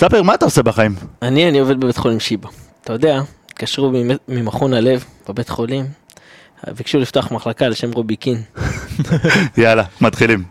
ספר, מה אתה עושה בחיים? אני, אני עובד בבית חולים שיבא. אתה יודע, התקשרו ממ- ממכון הלב בבית חולים, ביקשו לפתוח מחלקה על שם רובי קין. יאללה, מתחילים.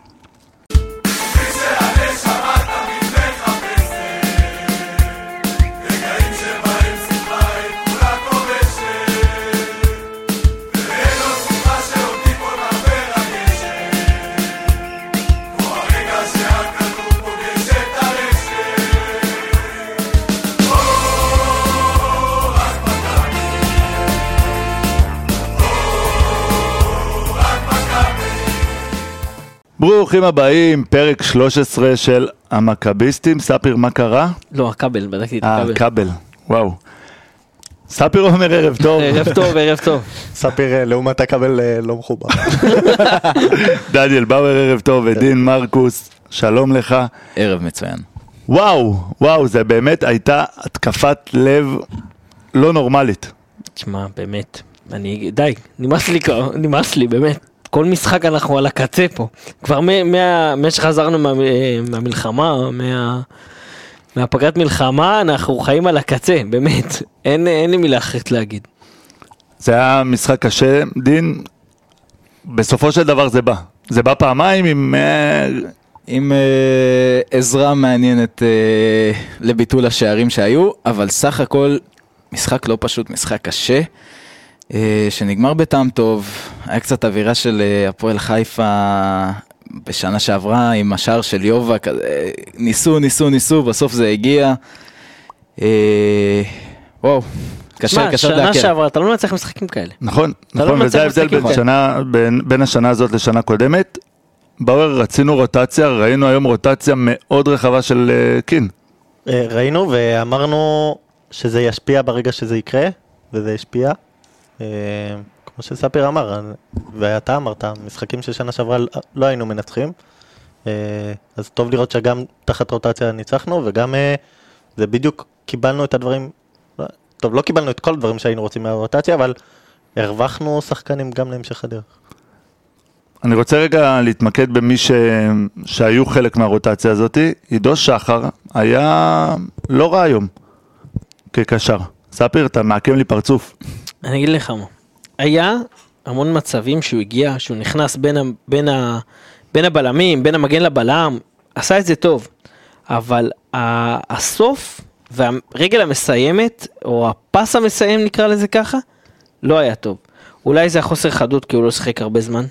ברוכים הבאים, פרק 13 של המכביסטים. ספיר, מה קרה? לא, הכבל, בדקתי את אה, הכבל. כבל, וואו. ספיר אומר ערב טוב, ערב טוב, ערב טוב. ספיר אה, לעומת הכבל אה, לא מחובר. דניאל באואר ערב טוב, ודין מרקוס, שלום לך. ערב מצוין. וואו, וואו, זה באמת הייתה התקפת לב לא נורמלית. תשמע, באמת, אני, די, נמאס לי כבר, נמאס לי, באמת. כל משחק אנחנו על הקצה פה. כבר מאז שחזרנו מה- מהמלחמה, מה... מהפגרת מלחמה, אנחנו חיים על הקצה, באמת. אין, אין לי מילה אחרת להגיד. זה היה משחק קשה, דין, בסופו של דבר זה בא. זה בא פעמיים עם... אה, עם אה, עזרה מעניינת אה, לביטול השערים שהיו, אבל סך הכל משחק לא פשוט, משחק קשה, אה, שנגמר בטעם טוב. היה קצת אווירה של אה, הפועל חיפה בשנה שעברה עם השער של יובה, כזה, אה, ניסו, ניסו, ניסו, בסוף זה הגיע. אה, וואו, קשה, קשה שנה לעכל. שעברה, אתה לא מנצח משחקים כאלה. נכון, לא נכון, וזה ההבדל בין, כאלה. שנה, בין, בין השנה הזאת לשנה קודמת. באואר, רצינו רוטציה, ראינו היום רוטציה מאוד רחבה של אה, קין. אה, ראינו ואמרנו שזה ישפיע ברגע שזה יקרה, וזה השפיע. אה, כמו שספיר אמר, אה, ואתה אמרת, משחקים של שנה שעברה לא היינו מנצחים. אה, אז טוב לראות שגם תחת רוטציה ניצחנו, וגם זה בדיוק קיבלנו את הדברים, לא- טוב, לא קיבלנו את כל הדברים שהיינו רוצים מהרוטציה, אבל הרווחנו שחקנים גם להמשך הדרך. אני רוצה רגע להתמקד במי ש... שהיו חלק מהרוטציה הזאת. עידו שחר היה לא רע היום כקשר. ספיר, אתה מעקם לי פרצוף. אני אגיד לך מה, היה המון מצבים שהוא הגיע, שהוא נכנס בין, ה, בין, ה, בין הבלמים, בין המגן לבלם, עשה את זה טוב, אבל הסוף והרגל המסיימת, או הפס המסיים נקרא לזה ככה, לא היה טוב. אולי זה החוסר חדות כי הוא לא שיחק הרבה זמן,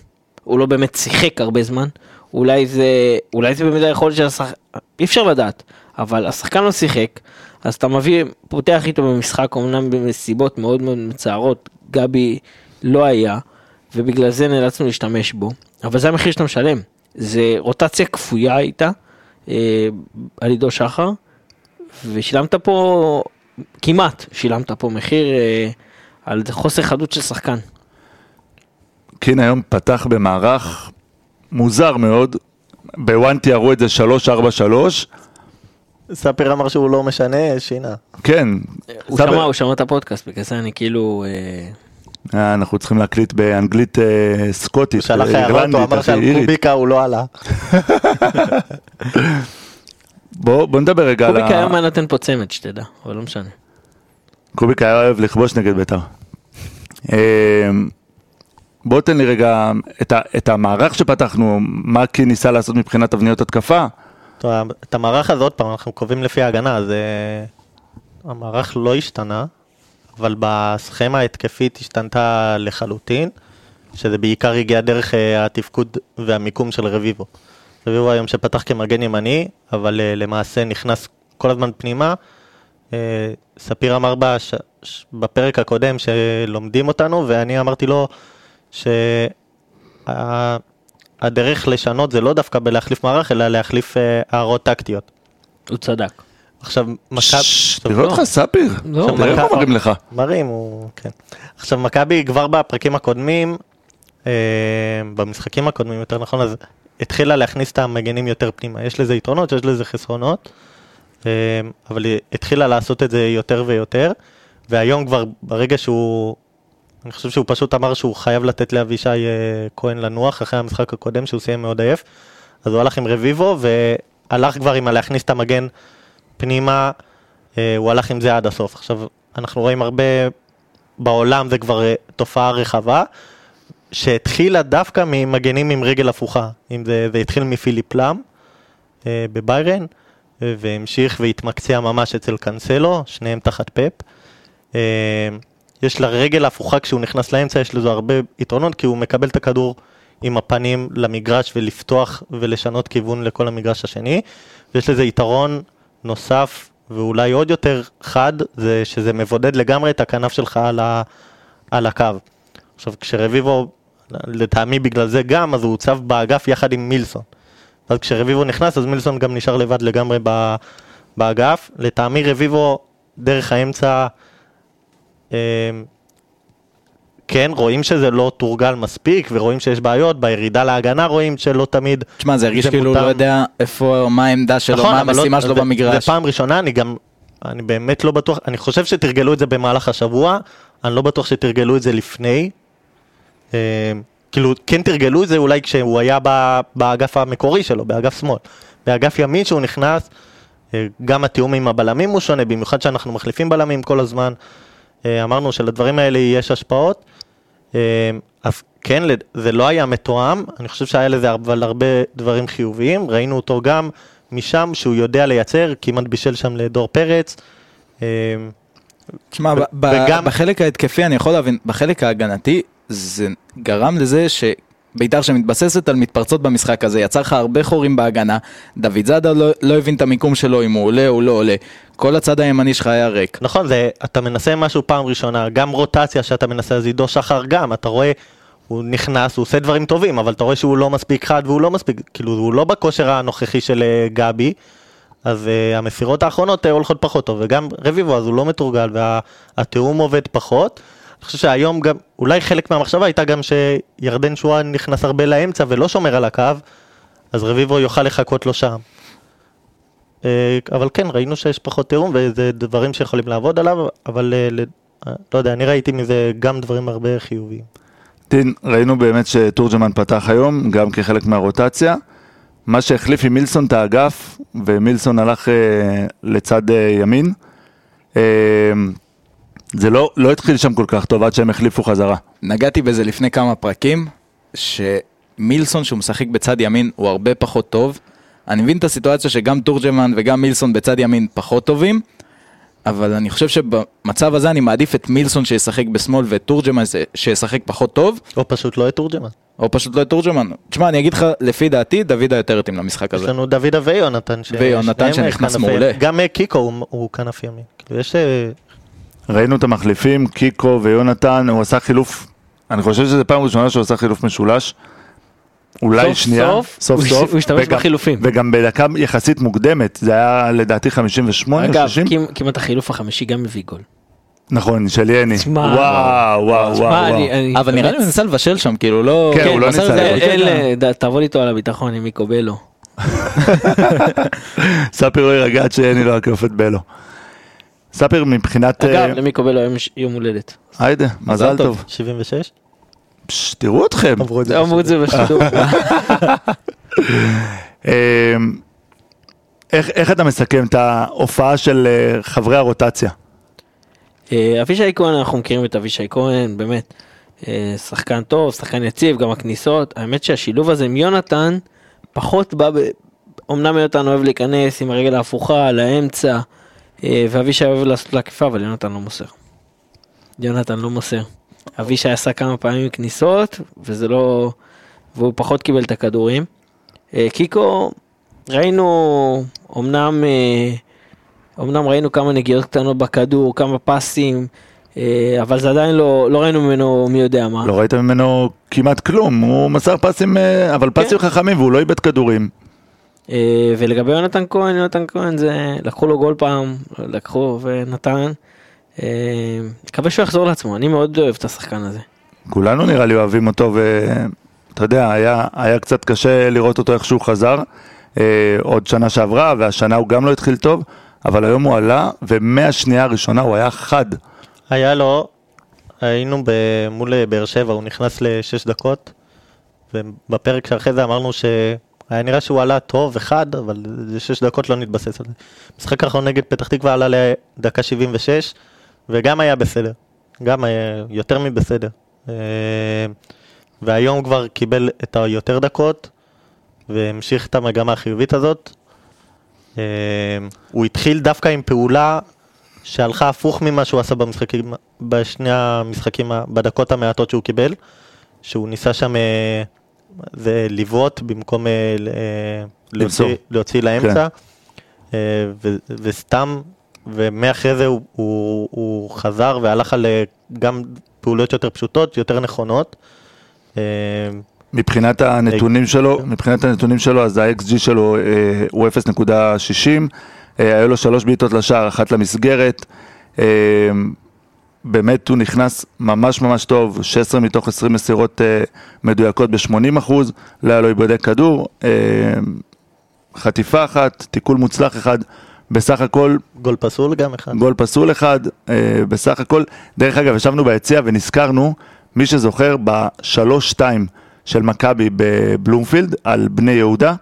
הוא לא באמת שיחק הרבה זמן, אולי זה, אולי זה באמת היכולת של השחקן, אי אפשר לדעת, אבל השחקן לא שיחק, אז אתה מביא, פותח איתו במשחק, אמנם בנסיבות מאוד מאוד מצערות, גבי לא היה, ובגלל זה נאלצנו להשתמש בו, אבל זה המחיר שאתה משלם, זה רוטציה כפויה איתה, אה, על עידו שחר, ושילמת פה, כמעט שילמת פה מחיר אה, על חוסר חדות של שחקן. קין היום פתח במערך מוזר מאוד. בוואן תיארו את זה 3-4-3. ספיר אמר שהוא לא משנה, שינה. כן. הוא שמע, הוא שמע את הפודקאסט, בגלל זה אני כאילו... אה, אה, אנחנו צריכים להקליט באנגלית אה, סקוטית, הוא שלח הערות, הוא אירלנדית, אמר אחי, שעל אירית. קוביקה הוא לא עלה. בוא בוא נדבר רגע על קוביקה ה... היום היה נותן פה צמד, שתדע, אבל לא משנה. קוביק היה אוהב לכבוש נגד בית"ר. בוא תן לי רגע את, המערך שפתחנו, מה קין ניסה לעשות מבחינת תבניות התקפה. את המערך הזה עוד פעם אנחנו קובעים לפי ההגנה, אז המערך לא השתנה, אבל בסכמה ההתקפית השתנתה לחלוטין, שזה בעיקר הגיע דרך אה, התפקוד והמיקום של רביבו. רביבו היום שפתח כמגן ימני, אבל אה, למעשה נכנס כל הזמן פנימה. אה, ספיר אמר ש- בפרק הקודם שלומדים אותנו, ואני אמרתי לו שהדרך לשנות זה לא דווקא בלהחליף מערך, אלא להחליף אה, הערות טקטיות. הוא צדק. עכשיו, מכבי... ששש, תראה אותך ספיר, לא, תראה איך אומרים לך. מראים, הוא... כן. עכשיו, מכבי כבר בפרקים הקודמים, אה, במשחקים הקודמים, יותר נכון, אז התחילה להכניס את המגנים יותר פנימה. יש לזה יתרונות, יש לזה חסרונות, אה, אבל היא התחילה לעשות את זה יותר ויותר, והיום כבר, ברגע שהוא... אני חושב שהוא פשוט אמר שהוא חייב לתת לאבישי אה, כהן לנוח אחרי המשחק הקודם, שהוא סיים מאוד עייף. אז הוא הלך עם רביבו, והלך כבר עם הלהכניס את המגן פנימה, אה, הוא הלך עם זה עד הסוף. עכשיו, אנחנו רואים הרבה, בעולם זה כבר אה, תופעה רחבה, שהתחילה דווקא ממגנים עם רגל הפוכה. אם זה, זה התחיל מפיליפ לאם בביירן, והמשיך והתמקצע ממש אצל קאנסלו, שניהם תחת פאפ. יש לרגל הפוכה כשהוא נכנס לאמצע, יש לזה הרבה יתרונות, כי הוא מקבל את הכדור עם הפנים למגרש ולפתוח ולשנות כיוון לכל המגרש השני. ויש לזה יתרון נוסף, ואולי עוד יותר חד, זה שזה מבודד לגמרי את הכנף שלך על, ה, על הקו. עכשיו, כשרביבו, לטעמי בגלל זה גם, אז הוא הוצב באגף יחד עם מילסון. אז כשרביבו נכנס, אז מילסון גם נשאר לבד לגמרי ב- באגף. לטעמי רביבו, דרך האמצע, כן, רואים שזה לא תורגל מספיק, ורואים שיש בעיות, בירידה להגנה רואים שלא תמיד... תשמע, זה הרגיש כאילו מותאם. לא יודע איפה, מה העמדה שלו, מה אבל לא- המשימה שלו זה- במגרש. זה פעם ראשונה, אני גם, אני באמת לא בטוח, אני חושב שתרגלו את זה במהלך השבוע, אני לא בטוח שתרגלו את זה לפני. אה, כאילו, כן תרגלו את זה אולי כשהוא היה באגף המקורי שלו, באגף שמאל. באגף ימין שהוא נכנס, אה, גם התיאום עם הבלמים הוא שונה, במיוחד שאנחנו מחליפים בלמים כל הזמן. אה, אמרנו שלדברים האלה יש השפעות. אה, אז כן, לד- זה לא היה מתואם, אני חושב שהיה לזה אבל הרבה דברים חיוביים, ראינו אותו גם משם שהוא יודע לייצר, כמעט בישל שם לדור פרץ. אה, תשמע, וגם- בחלק ההתקפי אני יכול להבין, בחלק ההגנתי זה גרם לזה שבית"ר שמתבססת על מתפרצות במשחק הזה, יצר לך הרבה חורים בהגנה, דוד זאדה לא, לא הבין את המיקום שלו, אם הוא עולה או לא עולה, כל הצד הימני שלך היה ריק. נכון, זה, אתה מנסה משהו פעם ראשונה, גם רוטציה שאתה מנסה, אז עידו שחר גם, אתה רואה, הוא נכנס, הוא עושה דברים טובים, אבל אתה רואה שהוא לא מספיק חד והוא לא מספיק, כאילו, הוא לא בכושר הנוכחי של אה, גבי, אז uh, המסירות האחרונות uh, הולכות פחות טוב, וגם רביבו, אז הוא לא מתורגל, והתיאום עובד פחות. אני חושב שהיום גם, אולי חלק מהמחשבה הייתה גם שירדן שואה נכנס הרבה לאמצע ולא שומר על הקו, אז רביבו יוכל לחכות לו שם. אה, אבל כן, ראינו שיש פחות תיאום וזה דברים שיכולים לעבוד עליו, אבל אה, אה, לא יודע, אני ראיתי מזה גם דברים הרבה חיוביים. דין, ראינו באמת שתורג'מן פתח היום, גם כחלק מהרוטציה. מה שהחליף עם מילסון את האגף, ומילסון הלך אה, לצד אה, ימין. אה, זה לא, לא התחיל שם כל כך טוב עד שהם החליפו חזרה. נגעתי בזה לפני כמה פרקים, שמילסון שהוא משחק בצד ימין הוא הרבה פחות טוב. אני מבין את הסיטואציה שגם תורג'מן וגם מילסון בצד ימין פחות טובים, אבל אני חושב שבמצב הזה אני מעדיף את מילסון שישחק בשמאל ואת תורג'מן שישחק פחות טוב, או פשוט לא את תורג'מן. או פשוט לא את תורג'מן. תשמע, אני אגיד לך, לפי דעתי, דוידה יותר מתאים למשחק יש הזה. לנו דוידה ויונתן. ש- ויונתן שנכנס מעולה. גם אה, קיקו הוא- הוא כנף ימין. כאילו יש... ראינו את המחליפים, קיקו ויונתן, הוא עשה חילוף, אני חושב שזו פעם ראשונה שהוא עשה חילוף משולש. אולי סוף שנייה, סוף סוף הוא סוף, הוא השתמש וגם- בחילופים. וגם בדקה יחסית מוקדמת, זה היה לדעתי 58, אגב, 60, כמ- כמעט החילוף החמישי גם מביא גול. נכון, של יני, תשמע, וואו, וואו, תשמע, וואו, אני- וואו. אני אבל נראה לי הוא ניסה לבשל שם, כאילו לא... כן, הוא לא ניסה תעבוד איתו על הביטחון עם מיקו בלו. ספיר לא יירגע עד שיני לא עקף את בלו. ספיר מבחינת, אגב, אה, למיקו בלו היום יום הולדת. היידה, מזל טוב. טוב. 76? פש, תראו אתכם. עברו את זה. אמרו את זה בשידור. אה, איך איך אתה מסכם את ההופעה של אה, חברי הרוטציה? אה, אבישי כהן, אנחנו מכירים את אבישי כהן, באמת. שחקן טוב, שחקן יציב, גם הכניסות. האמת שהשילוב הזה עם יונתן, פחות בא ב... אמנם יונתן אוהב להיכנס עם הרגל ההפוכה, לאמצע, ואבישי אוהב לעשות לעקיפה, אבל יונתן לא מוסר. יונתן לא מוסר. אבישי עשה כמה פעמים כניסות, וזה לא... והוא פחות קיבל את הכדורים. אה, קיקו, ראינו, אמנם... אה, אמנם ראינו כמה נגיעות קטנות בכדור, כמה פסים, אה, אבל זה עדיין לא, לא ראינו ממנו מי יודע מה. לא ראית ממנו כמעט כלום, הוא מסר פסים, אה, אבל כן. פסים חכמים והוא לא איבד כדורים. אה, ולגבי יונתן כהן, יונתן כהן זה, לקחו לו גול פעם, לקחו ונתן. אה, מקווה שהוא יחזור לעצמו, אני מאוד אוהב את השחקן הזה. כולנו נראה לי אוהבים אותו, ואתה יודע, היה, היה קצת קשה לראות אותו איך שהוא חזר. אה, עוד שנה שעברה, והשנה הוא גם לא התחיל טוב, אבל היום הוא עלה, ומהשנייה הראשונה הוא היה חד. היה לו, היינו ב- מול באר שבע, הוא נכנס לשש דקות, ובפרק שאחרי זה אמרנו היה נראה שהוא עלה טוב אחד, אבל זה שש דקות לא נתבסס על זה. משחק האחרון נגד פתח תקווה עלה לדקה 76, וגם היה בסדר. גם היה יותר מבסדר. אה, והיום כבר קיבל את היותר דקות, והמשיך את המגמה החיובית הזאת. אה, הוא התחיל דווקא עם פעולה שהלכה הפוך ממה שהוא עשה במשחקים, בשני המשחקים, בדקות המעטות שהוא קיבל, שהוא ניסה שם אה, זה לבעוט במקום אה, אה. להוציא, להוציא לאמצע, אה, ו- וסתם, ומאחרי זה הוא, הוא, הוא חזר והלך על גם פעולות יותר פשוטות, יותר נכונות. מבחינת הנתונים שלו, מבחינת הנתונים שלו, אז ה-XG שלו אה, הוא 0.60, אה, היו לו שלוש בעיטות לשער, אחת למסגרת. אה, באמת הוא נכנס ממש ממש טוב, 16 מתוך 20 מסירות אה, מדויקות ב-80 אחוז, לא היה לו איבודי כדור, אה, חטיפה אחת, תיקול מוצלח אחד, בסך הכל גול פסול גם אחד. גול פסול אחד, אה, בסך הכל. דרך אגב, ישבנו ביציע ונזכרנו, מי שזוכר, בשלוש-שתיים של מכבי בבלומפילד על בני יהודה,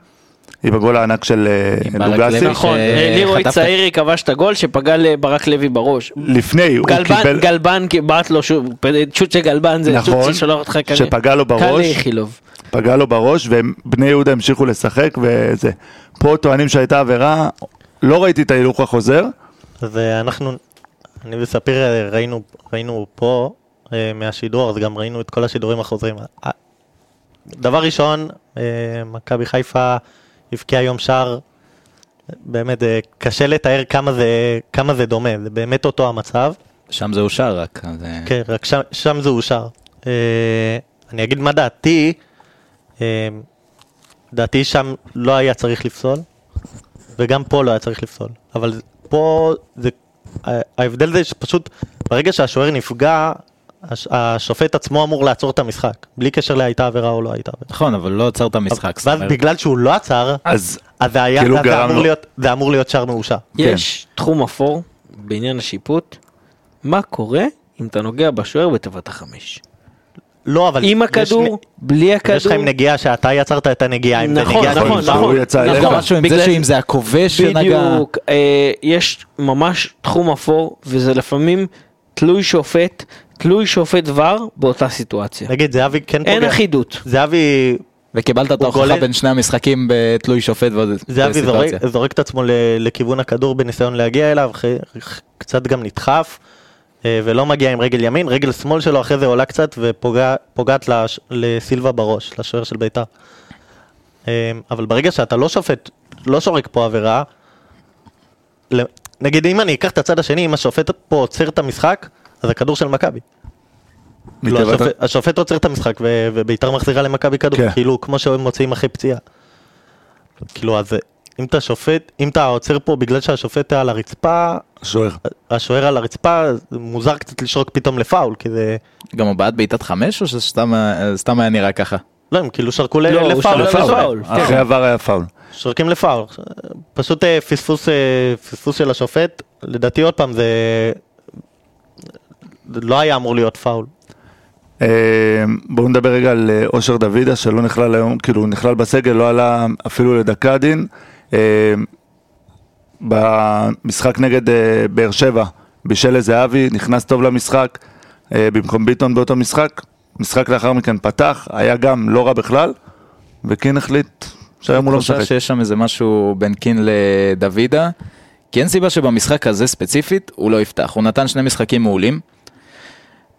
עם הגול הענק של אה, לוגסי. לוי. נכון, אה, לירוי צעירי כבש את הגול שפגע לברק לוי בראש. לפני, הוא קיבל, גלבן בעט לו שוב, שוט של גלבן זה שוט נכון, ששולח אותך כאן. שפגע לו בראש, לאיכילוב. פגע לו בראש, ובני יהודה המשיכו לשחק, וזה. פה טוענים שהייתה עבירה, לא ראיתי את ההילוך החוזר, ואנחנו, אני וספיר אה, ראינו, ראינו פה אה, מהשידור, אז גם ראינו את כל השידורים החוזרים. אה, דבר ראשון, אה, מכבי חיפה הבקיעה היום שער, באמת אה, קשה לתאר כמה זה, כמה זה דומה, זה באמת אותו המצב. שם זה אושר רק. אז, אה, כן, רק שם, שם זה אושר. אה, אני אגיד מה דעתי, אה, דעתי שם לא היה צריך לפסול, וגם פה לא היה צריך לפסול. אבל פה זה, ההבדל זה שפשוט ברגע שהשוער נפגע, הש, השופט עצמו אמור לעצור את המשחק, בלי קשר להייתה עבירה או לא הייתה עבירה. נכון, אבל לא עצר את המשחק. ואז בגלל שהוא לא עצר, אז אז זה היה, כאילו זה אמור להיות, זה אמור להיות שער מאושר. יש תחום אפור בעניין השיפוט, מה קורה אם אתה נוגע בשוער בתיבת החמש? לא, אבל... עם הכדור, בלי הכדור. יש לך עם נגיעה שאתה יצרת את הנגיעה, אם זה נכון, נגיעה נכון, נכון. גם משהו עם זה בגלל- שאם זה הכובש שנגע. בדיוק, אה, יש ממש תחום אפור, וזה לפעמים תלוי שופט, תלוי שופט ור באותה סיטואציה. נגיד, זהבי כן פוגע. אין אחידות. זהבי, וקיבלת את ההוכחה בין שני המשחקים בתלוי שופט ועוד זהבי זורק. זורק את עצמו ל- לכיוון הכדור בניסיון להגיע אליו, אחרי- קצת גם נדחף, אה, ולא מגיע עם רגל ימין, רגל שמאל שלו אחרי זה עולה קצת ופוגעת לש- לסילבה בראש, לשוער של בית"ר. אה, אבל ברגע שאתה לא שופט, לא שורק פה עבירה, נגיד אם אני אקח את הצד השני, אם השופט פה עוצר את המשחק, אז הכדור של מכבי. לא, השופט, השופט עוצר את המשחק ו- וביתר מחזירה למכבי כדור, כן. כאילו כמו שהם מוציאים אחרי פציעה. כאילו אז אם אתה שופט, אם אתה עוצר פה בגלל שהשופט על הרצפה, שוער. השוער על הרצפה, מוזר קצת לשרוק פתאום לפאול, כי זה... גם הוא בעט בעיטת חמש או שסתם סתם היה נראה ככה? לא, הם כאילו שרקו ל- לא, הוא לפאול, שרק לפאול. לפאול. אחרי עבר היה פאול. שורקים לפאול. פשוט אה, פספוס, אה, פספוס של השופט, לדעתי עוד פעם זה... לא היה אמור להיות פאול. אה, בואו נדבר רגע על אה, אושר דוידה שלא נכלל היום, כאילו הוא נכלל בסגל, לא עלה אפילו לדקה דין. אה, במשחק נגד באר שבע, בישל לזהבי, נכנס טוב למשחק, במקום ביטון באותו משחק. משחק לאחר מכן פתח, היה גם לא רע בכלל, וקין החליט שהיום הוא לא משחק. שיש שם איזה משהו בין קין לדוידה, כי אין סיבה שבמשחק הזה ספציפית הוא לא יפתח. הוא נתן שני משחקים מעולים,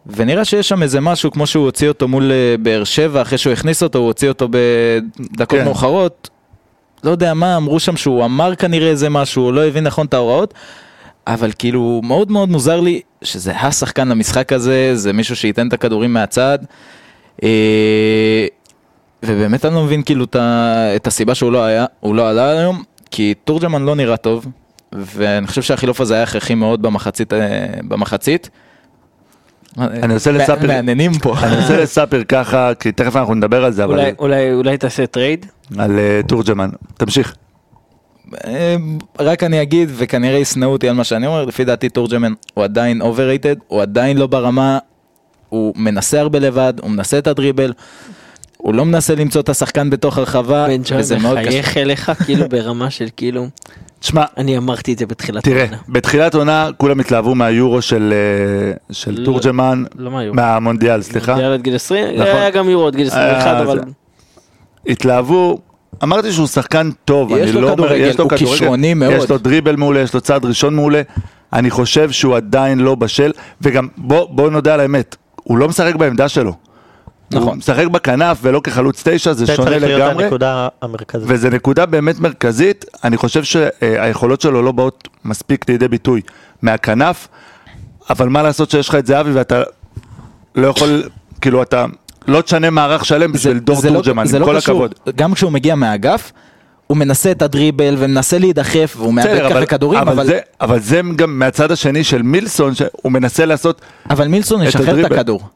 ונראה שיש שם איזה משהו, כמו שהוא הוציא אותו מול אה, באר שבע, אחרי שהוא הכניס אותו, הוא הוציא אותו בדקות כן. מאוחרות. לא יודע מה, אמרו שם שהוא אמר כנראה איזה משהו, הוא לא הבין נכון את ההוראות, אבל כאילו מאוד מאוד מוזר לי שזה השחקן למשחק הזה, זה מישהו שייתן את הכדורים מהצד. אה, ובאמת אני לא מבין כאילו את, הסיבה שהוא לא היה, הוא לא עלה היום, כי תורג'מן לא נראה טוב, ואני חושב שהחילוף הזה היה הכרחי מאוד במחצית. אה, במחצית. אני רוצה לספר- מעניינים פה. אני רוצה לספר ככה, כי תכף אנחנו נדבר על זה, אבל אולי- אולי אולי תעשה trade? על אה, תורג'מן. תמשיך. אה, רק אני אגיד, וכנראה ישנאו אותי על מה שאני אומר, לפי דעתי תורג'מן הוא עדיין overrated, הוא עדיין לא ברמה, הוא מנסה הרבה לבד, הוא מנסה את הדריבל. הוא לא מנסה למצוא את השחקן בתוך הרחבה, וזה מאוד קשה. מחייך אליך כאילו ברמה של כאילו, תשמע, אני אמרתי את זה בתחילת תראה, העונה. בתחילת עונה כולם התלהבו מהיורו של אה, של לא, תורג'מן, לא מהיורו. מהמונדיאל, סליחה. מונדיאל עד גיל 20, נכון. היה גם יורו עד גיל 21, אה, אבל התלהבו, אמרתי שהוא שחקן טוב, אני לא אומר, יש לו הוא כדורגל, כישרוני מאוד. יש לו דריבל מעולה, יש לו צעד ראשון מעולה, אני חושב שהוא עדיין לא בשל, וגם בוא, בוא נודה על האמת, הוא לא משחק בעמדה שלו. הוא נכון. משחק בכנף ולא כחלוץ תשע, זה זה שונה צריך להיות לגמרי. הנקודה המרכזית. וזו נקודה באמת מרכזית, אני חושב שהיכולות שלו לא באות מספיק לידי ביטוי מהכנף, אבל מה לעשות שיש לך את זהבי ואתה לא יכול, כאילו אתה לא תשנה מערך שלם בשביל דור זה לא- תורג'מן, זה עם לא כל קשור. הכבוד. גם כשהוא מגיע מהאגף, הוא מנסה את הדריבל ומנסה להידחף, והוא מאבד ככה כדורים, אבל, אבל- זה, אבל זה גם מהצד השני של מילסון, שהוא מנסה לעשות, אבל מילסון ישחרר את. הכדור.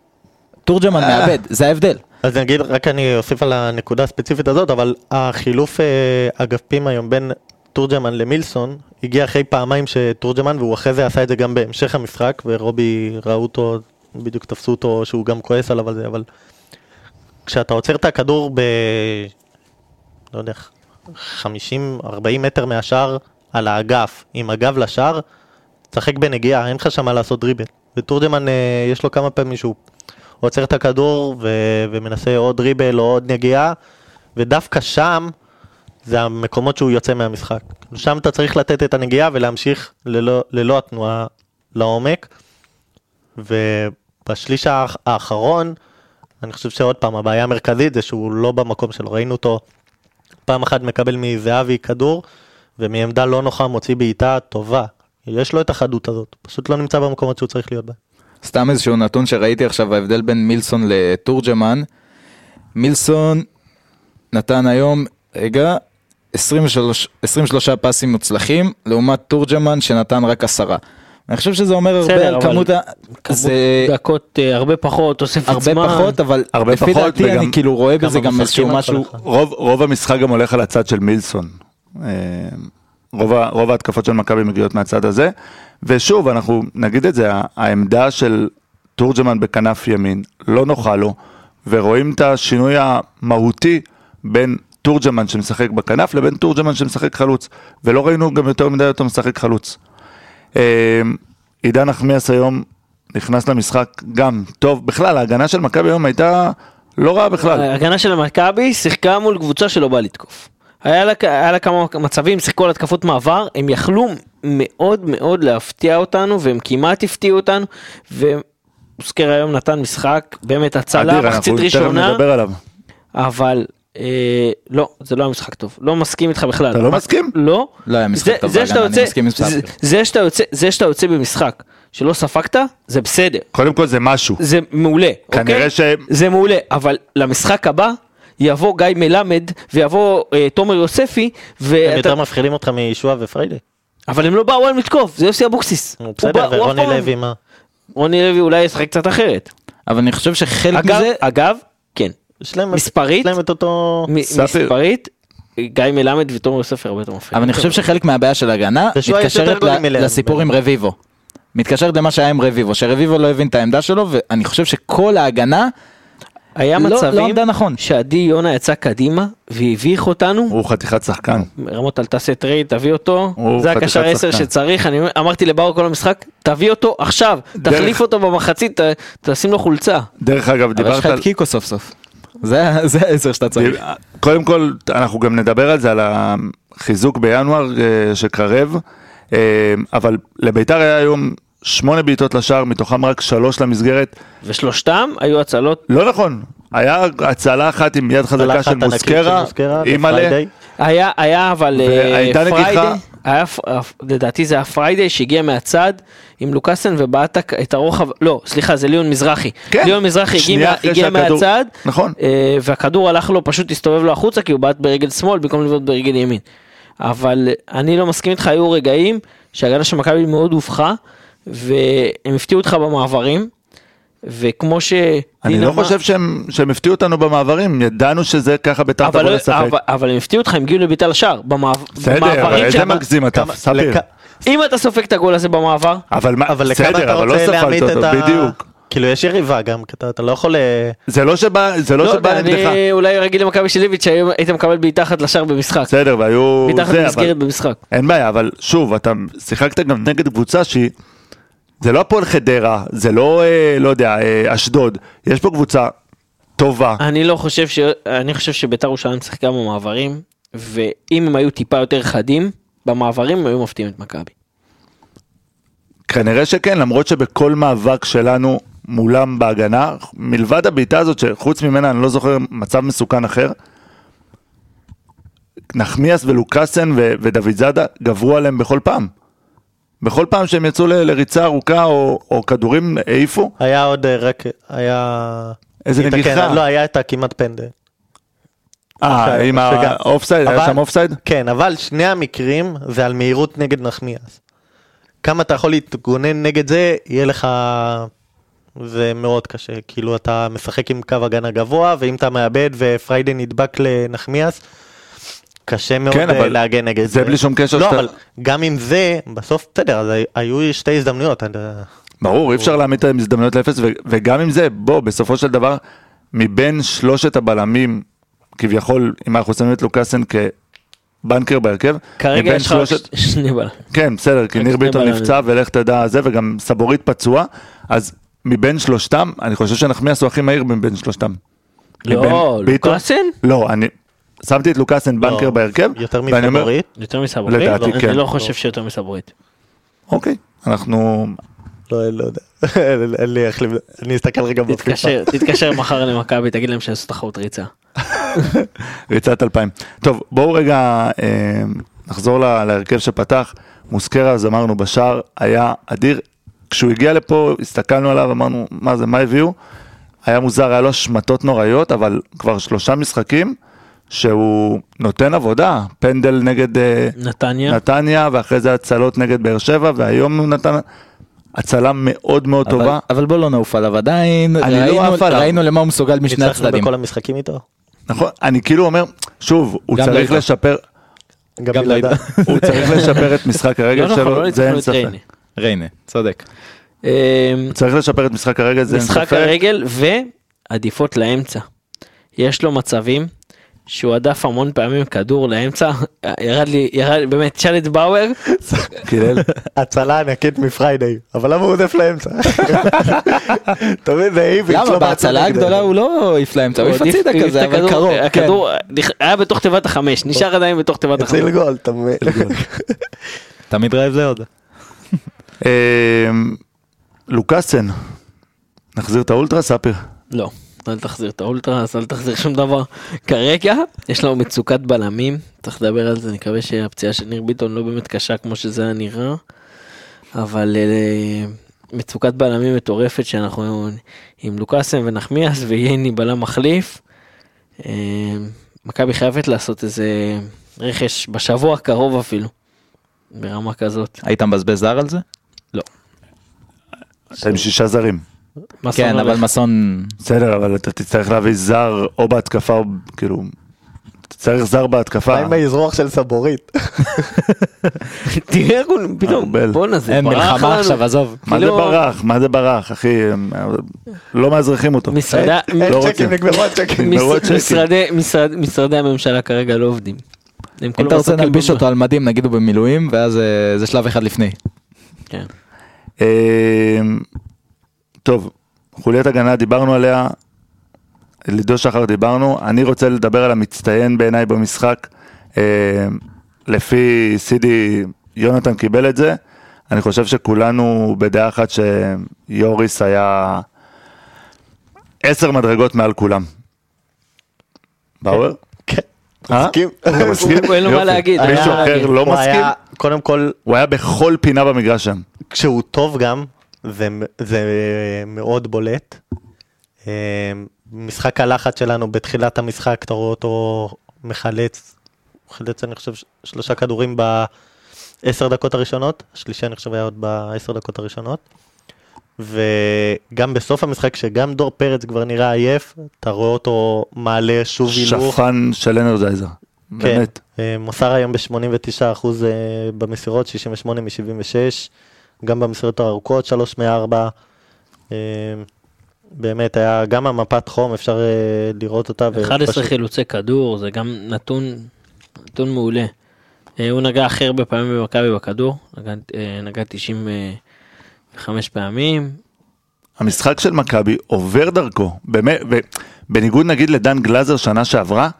תורג'מן. מאבד, זה ההבדל. אז אני אגיד, רק אני אוסיף על הנקודה הספציפית הזאת, אבל החילוף אה, אגפים היום בין תורג'מן למילסון, הגיע אחרי פעמיים שתורג'מן, והוא אחרי זה עשה את זה גם בהמשך המשחק, ורובי ראו אותו, בדיוק תפסו אותו שהוא גם כועס עליו על זה, אבל כשאתה עוצר את הכדור ב... לא יודע, 50-40 מטר מהשער על האגף, עם הגב לשער, תשחק בנגיעה, אין לך שם מה לעשות דריבל. ותורג'מן, אה, יש לו כמה פעמים שהוא עוצר את הכדור ו- ומנסה עוד דריבל או עוד נגיעה, ודווקא שם זה המקומות שהוא יוצא מהמשחק. שם אתה צריך לתת את הנגיעה ולהמשיך ללא, ללא התנועה לעומק. ובשליש האח- האחרון, אני חושב שעוד פעם, הבעיה המרכזית זה שהוא לא במקום שלו. ראינו אותו פעם אחת מקבל מזהבי כדור, ומעמדה לא נוחה מוציא בעיטה טובה. יש לו את החדות הזאת, פשוט לא נמצא במקומות שהוא צריך להיות בהם. סתם איזשהו נתון שראיתי עכשיו, ההבדל בין מילסון לתורג'מן. מילסון נתן היום, רגע, 23, 23 פסים מוצלחים, לעומת תורג'מן שנתן רק עשרה. אני חושב שזה אומר הרבה על כמות ה... זה דקות אה, הרבה פחות, תוספת הרבה זמן. פחות, אבל הרבה לפי פחות, דעתי וגם אני כאילו רואה בזה גם איזשהו משהו... רוב, רוב המשחק גם הולך על הצד של מילסון. אה, רוב, רוב ההתקפות של מכבי מגיעות מהצד הזה, ושוב, אנחנו נגיד את זה, העמדה של תורג'מן בכנף ימין לא נוחה לו, ורואים את השינוי המהותי בין תורג'מן שמשחק בכנף לבין תורג'מן שמשחק חלוץ, ולא ראינו גם יותר מדי אותו משחק חלוץ. אה, עידן נחמיאס היום נכנס למשחק גם טוב, בכלל ההגנה של מכבי היום הייתה לא רעה בכלל. ההגנה של המכבי שיחקה מול קבוצה שלא באה לתקוף. היה לה, היה לה כמה מצבים, שיחקו על התקפות מעבר, הם יכלו מאוד מאוד להפתיע אותנו, והם כמעט הפתיעו אותנו, ואוסקר היום נתן משחק, באמת הצלה, מחצית ראשונה, נדבר עליו. אבל אה, לא, זה לא היה משחק טוב, לא מסכים איתך בכלל. אתה לא מסכים? לא. לא היה משחק זה- טוב זה שאתה יוצא- זה-. זה שאתה יוצא- זה שאתה יוצא במשחק שלא ספגת, זה בסדר. קודם כל זה משהו. זה מעולה, כנראה אוקיי? ש- זה מעולה, אבל למשחק הבא יבוא גיא מלמד ויבוא אה, תומר יוספי, הם ואתה... יותר מפחידים אותך מישוע ופריידי. אבל הם לא באו על לתקוף, זה יוסי אבוקסיס. בסדר, ורוני לוי מה? רוני לוי אולי ישחק קצת אחרת. אבל אני חושב שחלק אגב, מזה... אגב, כן, יש להם מספרית? יש להם את אותו... מספרית, גיא מלמד ותומר יוספי הרבה יותר מפחידים. אבל אני חושב שחלק מהבעיה של ההגנה מתקשרת. לסיפור עם רביבו. מתקשרת למה שהיה עם רביבו, שרביבו לא הבין את העמדה שלו, ואני חושב שכל ההגנה היה לא- לא מצבים עמדה נכון. שעדי יונה יצא קדימה והביך אותנו. הוא חתיכת שחקן. רמות אל תעשה טרייד, תביא אותו, זה הקשר 10 שחקן. שצריך, אני אמרתי לבר כל המשחק, תביא אותו עכשיו, דרך- תחליף אותו במחצית, ת- תשים לו חולצה. דרך אגב, אבל יש דיברת לך על... את קיקו סוף סוף. זה זה העשר שאתה צריך. קודם כל, אנחנו גם נדבר על זה, על החיזוק בינואר אה, שקרב, אה, אבל לביתר היה היום שמונה בעיטות לשער, מתוכם רק שלוש למסגרת. ושלושתם היו הצלות, לא נכון, היה הצלה אחת עם יד חזקה של מוסקרה, אימא'לה, לפריידי. היה, היה אבל אה. פריידי, היה, אה, לדעתי זה היה פריידי שהגיע מהצד עם לוקאסן ובעט את- הרוחב, לא, סליחה, זה ליאון מזרחי. כן. ליאון מזרחי הגיע, הגיע שהכדור- מהצד, נכון. אה, והכדור הלך לו, פשוט הסתובב לו החוצה כי הוא בעט ברגל שמאל במקום לבעוט ברגל ימין. אבל אני לא מסכים איתך, היו רגעים שהגנה של מכבי מאוד הופכה, והם הפתיעו אותך במעברים, וכמו ש... אני לא חושב שהם שהם הפתיעו אותנו במעברים, ידענו שזה ככה ביתר תבוא לא- לשחק. אבל, אבל הם הפתיעו אותך, הם הגיעו לבעיטה לשער, במעב- בסדר, אבל במעברים איזה. מגזים אתה, ספיר. לכ- אם אתה סופג את הגול הזה במעבר, אבל מה, אבל לכמה בסדר, אתה אבל לא ספגת אותו, את ה... בדיוק. כאילו יש יריבה גם, אתה אתה לא יכול... אה, זה לא שבא, זה לא שבא נגדך. אני אולי רגיל למכבי של איביץ' שהיום היית מקבל מתחת לשער במשחק. בסדר, והיו... זה, אבל- למסגרת במשחק. אין בעיה, אבל שוב, אתה שיחקת גם נגד קבוצה שהיא... זה לא הפועל חדרה, זה לא, אה, לא יודע, אה, אשדוד. יש פה קבוצה טובה. אני לא חושב ש... אני חושב שביתר ירושלים שיחקה במעברים, ואם הם היו טיפה יותר חדים, במעברים הם היו מפתיעים את מכבי. כנראה שכן, למרות שבכל מאבק שלנו מולם בהגנה, מלבד הבעיטה הזאת, שחוץ ממנה אני לא זוכר מצב מסוכן אחר, נחמיאס ולוקאסן ו- ודוד זאדה גברו עליהם בכל פעם. בכל פעם שהם יצאו ל- לריצה ארוכה או, או כדורים העיפו, היה עוד אה, רק, היה... איזה נגיחה. לא, היה את הכמעט פנדל. אה, עם האופסייד, היה שם אופסייד? כן, אבל שני המקרים זה על מהירות נגד נחמיאס. כמה אתה יכול להתגונן נגד זה, יהיה לך... זה מאוד קשה, כאילו אתה משחק עם קו הגנה גבוה, ואם אתה מאבד ופריידי נדבק לנחמיאס, קשה מאוד כן, אה, אבל להגן נגד זה בלי שום קשר לא, שאתה- אבל גם עם זה, בסוף בסדר, אז היו שתי הזדמנויות. ברור, אי אפשר להעמיד את ההזדמנויות לאפס, ו- וגם עם זה, בוא, בסופו של דבר, מבין שלושת הבלמים, כביכול, אם אנחנו שמים את לוקאסן כבנקר בהרכב, כרגע יש לך שלושת- ש- שני בלמים. כן, בסדר, כי ניר ביטון. נפצע ולך תדע זה, וגם סבורית פצוע, אז מבין שלושתם, אני חושב שנחמיאס הוא הכי מהיר מבין שלושתם. לא, לוקאסן? לא, אני שמתי את לוקאסן בנקר לא, בהרכב, יותר מסבורית. יותר מסברית? לדעתי לא, כן. אני לא חושב שיותר מסברית. אוקיי, אנחנו, לא, לא יודע. אין לי איך, לב- אני אסתכל רגע בפיפ"א. תתקשר, תתקשר מחר למכבי, תגיד להם שיעשו תחרות ריצה. ריצת 2000. טוב, בואו רגע אה, נחזור לה- להרכב שפתח. מוסקרה, אז אמרנו, בשער היה אדיר. כשהוא הגיע לפה, הסתכלנו עליו, אמרנו, מה זה, מה הביאו? היה מוזר, היה לו השמטות נוראיות, אבל כבר שלושה משחקים שהוא נותן עבודה. פנדל נגד אה, נתניה. נתניה, ואחרי זה הצלות נגד באר שבע, והיום הוא נתן הצלה מאוד מאוד אבל- טובה. אבל בוא לא נעוף עליו עדיין, אני לא ראינו- עף עליו. ראינו למה הוא מסוגל משני ניצחנו הצדדים. בכל המשחקים איתו. נכון, אני כאילו אומר, שוב, הוא צריך לא לשפר, גם גם לא בלעדיו. הוא צריך לשפר את משחק לא הרגל נכון, שלו, לא זה אין ניצחנו ספק. ריינה. צודק. אמ, צריך לשפר את משחק הרגל, זה אין משחק ספק. הרגל ועדיפות לאמצע. יש לו מצבים שהוא הדף המון פעמים כדור לאמצע, ירד לי, ירד לי, באמת, תשאל את באואר. הצלה ענקית מפריידיי, אבל למה הוא עודף לאמצע? אתה מבין, זה איביץ'. למה? לא בהצלה הגדולה. הוא לא העיף לאמצע, הוא העיף הצידה העיף כזה, את אבל קרוב. כן. הכדור היה בתוך תיבת החמש, נשאר עדיין בתוך תיבת החמש. הציל גול, אתה מבין? תמיד רעב זה עוד. לוקאסן, נחזיר את האולטרה ספיר. לא, אל תחזיר את האולטרס, אל תחזיר שום דבר. כרגע יש לנו מצוקת בלמים, צריך לדבר על זה, אני מקווה שהפציעה של ניר ביטון לא באמת קשה כמו שזה היה נראה, אבל אה, מצוקת בלמים מטורפת שאנחנו עם לוקאסן ונחמיאס וייני בלם מחליף. אה, מכבי חייבת לעשות איזה רכש בשבוע הקרוב אפילו, ברמה כזאת. היית מבזבז זר על זה? אתה עם שישה זרים. כן, אבל. מסון... בסדר, אבל אתה תצטרך להביא זר או בהתקפה או כאילו... תצטרך זר בהתקפה. מה עם האזרוח של סבורית? תראה איך הוא פתאום. בואנה זה אין ברח מלחמה לנו. עכשיו, עזוב. מה זה כאילו- ברח? מה זה ברח, אחי? לא מאזרחים אותו. משרדי, אין לא צ'קים. נגמרו הצ'קים. מש- נגמרו הצ'קים. משרדי, משרד, משרדי הממשלה כרגע לא עובדים. אם אתה רוצה נלביש אותו על מדים, נגיד הוא במילואים, ואז אה, זה שלב אחד לפני. כן. טוב, חוליית הגנה דיברנו עליה, לידו שחר דיברנו, אני רוצה לדבר על המצטיין בעיניי במשחק, אמ, לפי סידי יונתן קיבל את זה, אני חושב שכולנו בדעה אחת שיוריס היה עשר מדרגות מעל כולם. באואר? כן. אה? מסכים. אתה מסכים? אין לו מה. להגיד, מישהו אחר. לא מסכים? קודם כל, הוא היה בכל פינה במגרש שם. כשהוא טוב גם, זה, זה מאוד בולט. אה, משחק הלחץ שלנו בתחילת המשחק, אתה רואה אותו מחלץ, חילץ אני חושב שלושה כדורים בעשר דקות הראשונות, השלישי אני חושב היה עוד בעשר דקות הראשונות. וגם בסוף המשחק, שגם דור פרץ כבר נראה עייף, אתה רואה אותו מעלה שוב הילוך. שפן של אנרזייזר. כן, באמת. אה, מוסר היום ב-89% במסירות, 68 מ-76, גם במסירות הארוכות, 3 מ-4. באמת, היה גם המפת חום, אפשר אה, לראות אותה. 11 ופשוט- חילוצי כדור, זה גם נתון, נתון מעולה. אה, הוא נגע הכי הרבה פעמים במכבי בכדור, נגע, אה, נגע 95 פעמים. המשחק של מכבי עובר דרכו, באמת, ובניגוד נגיד לדן גלאזר שנה שעברה,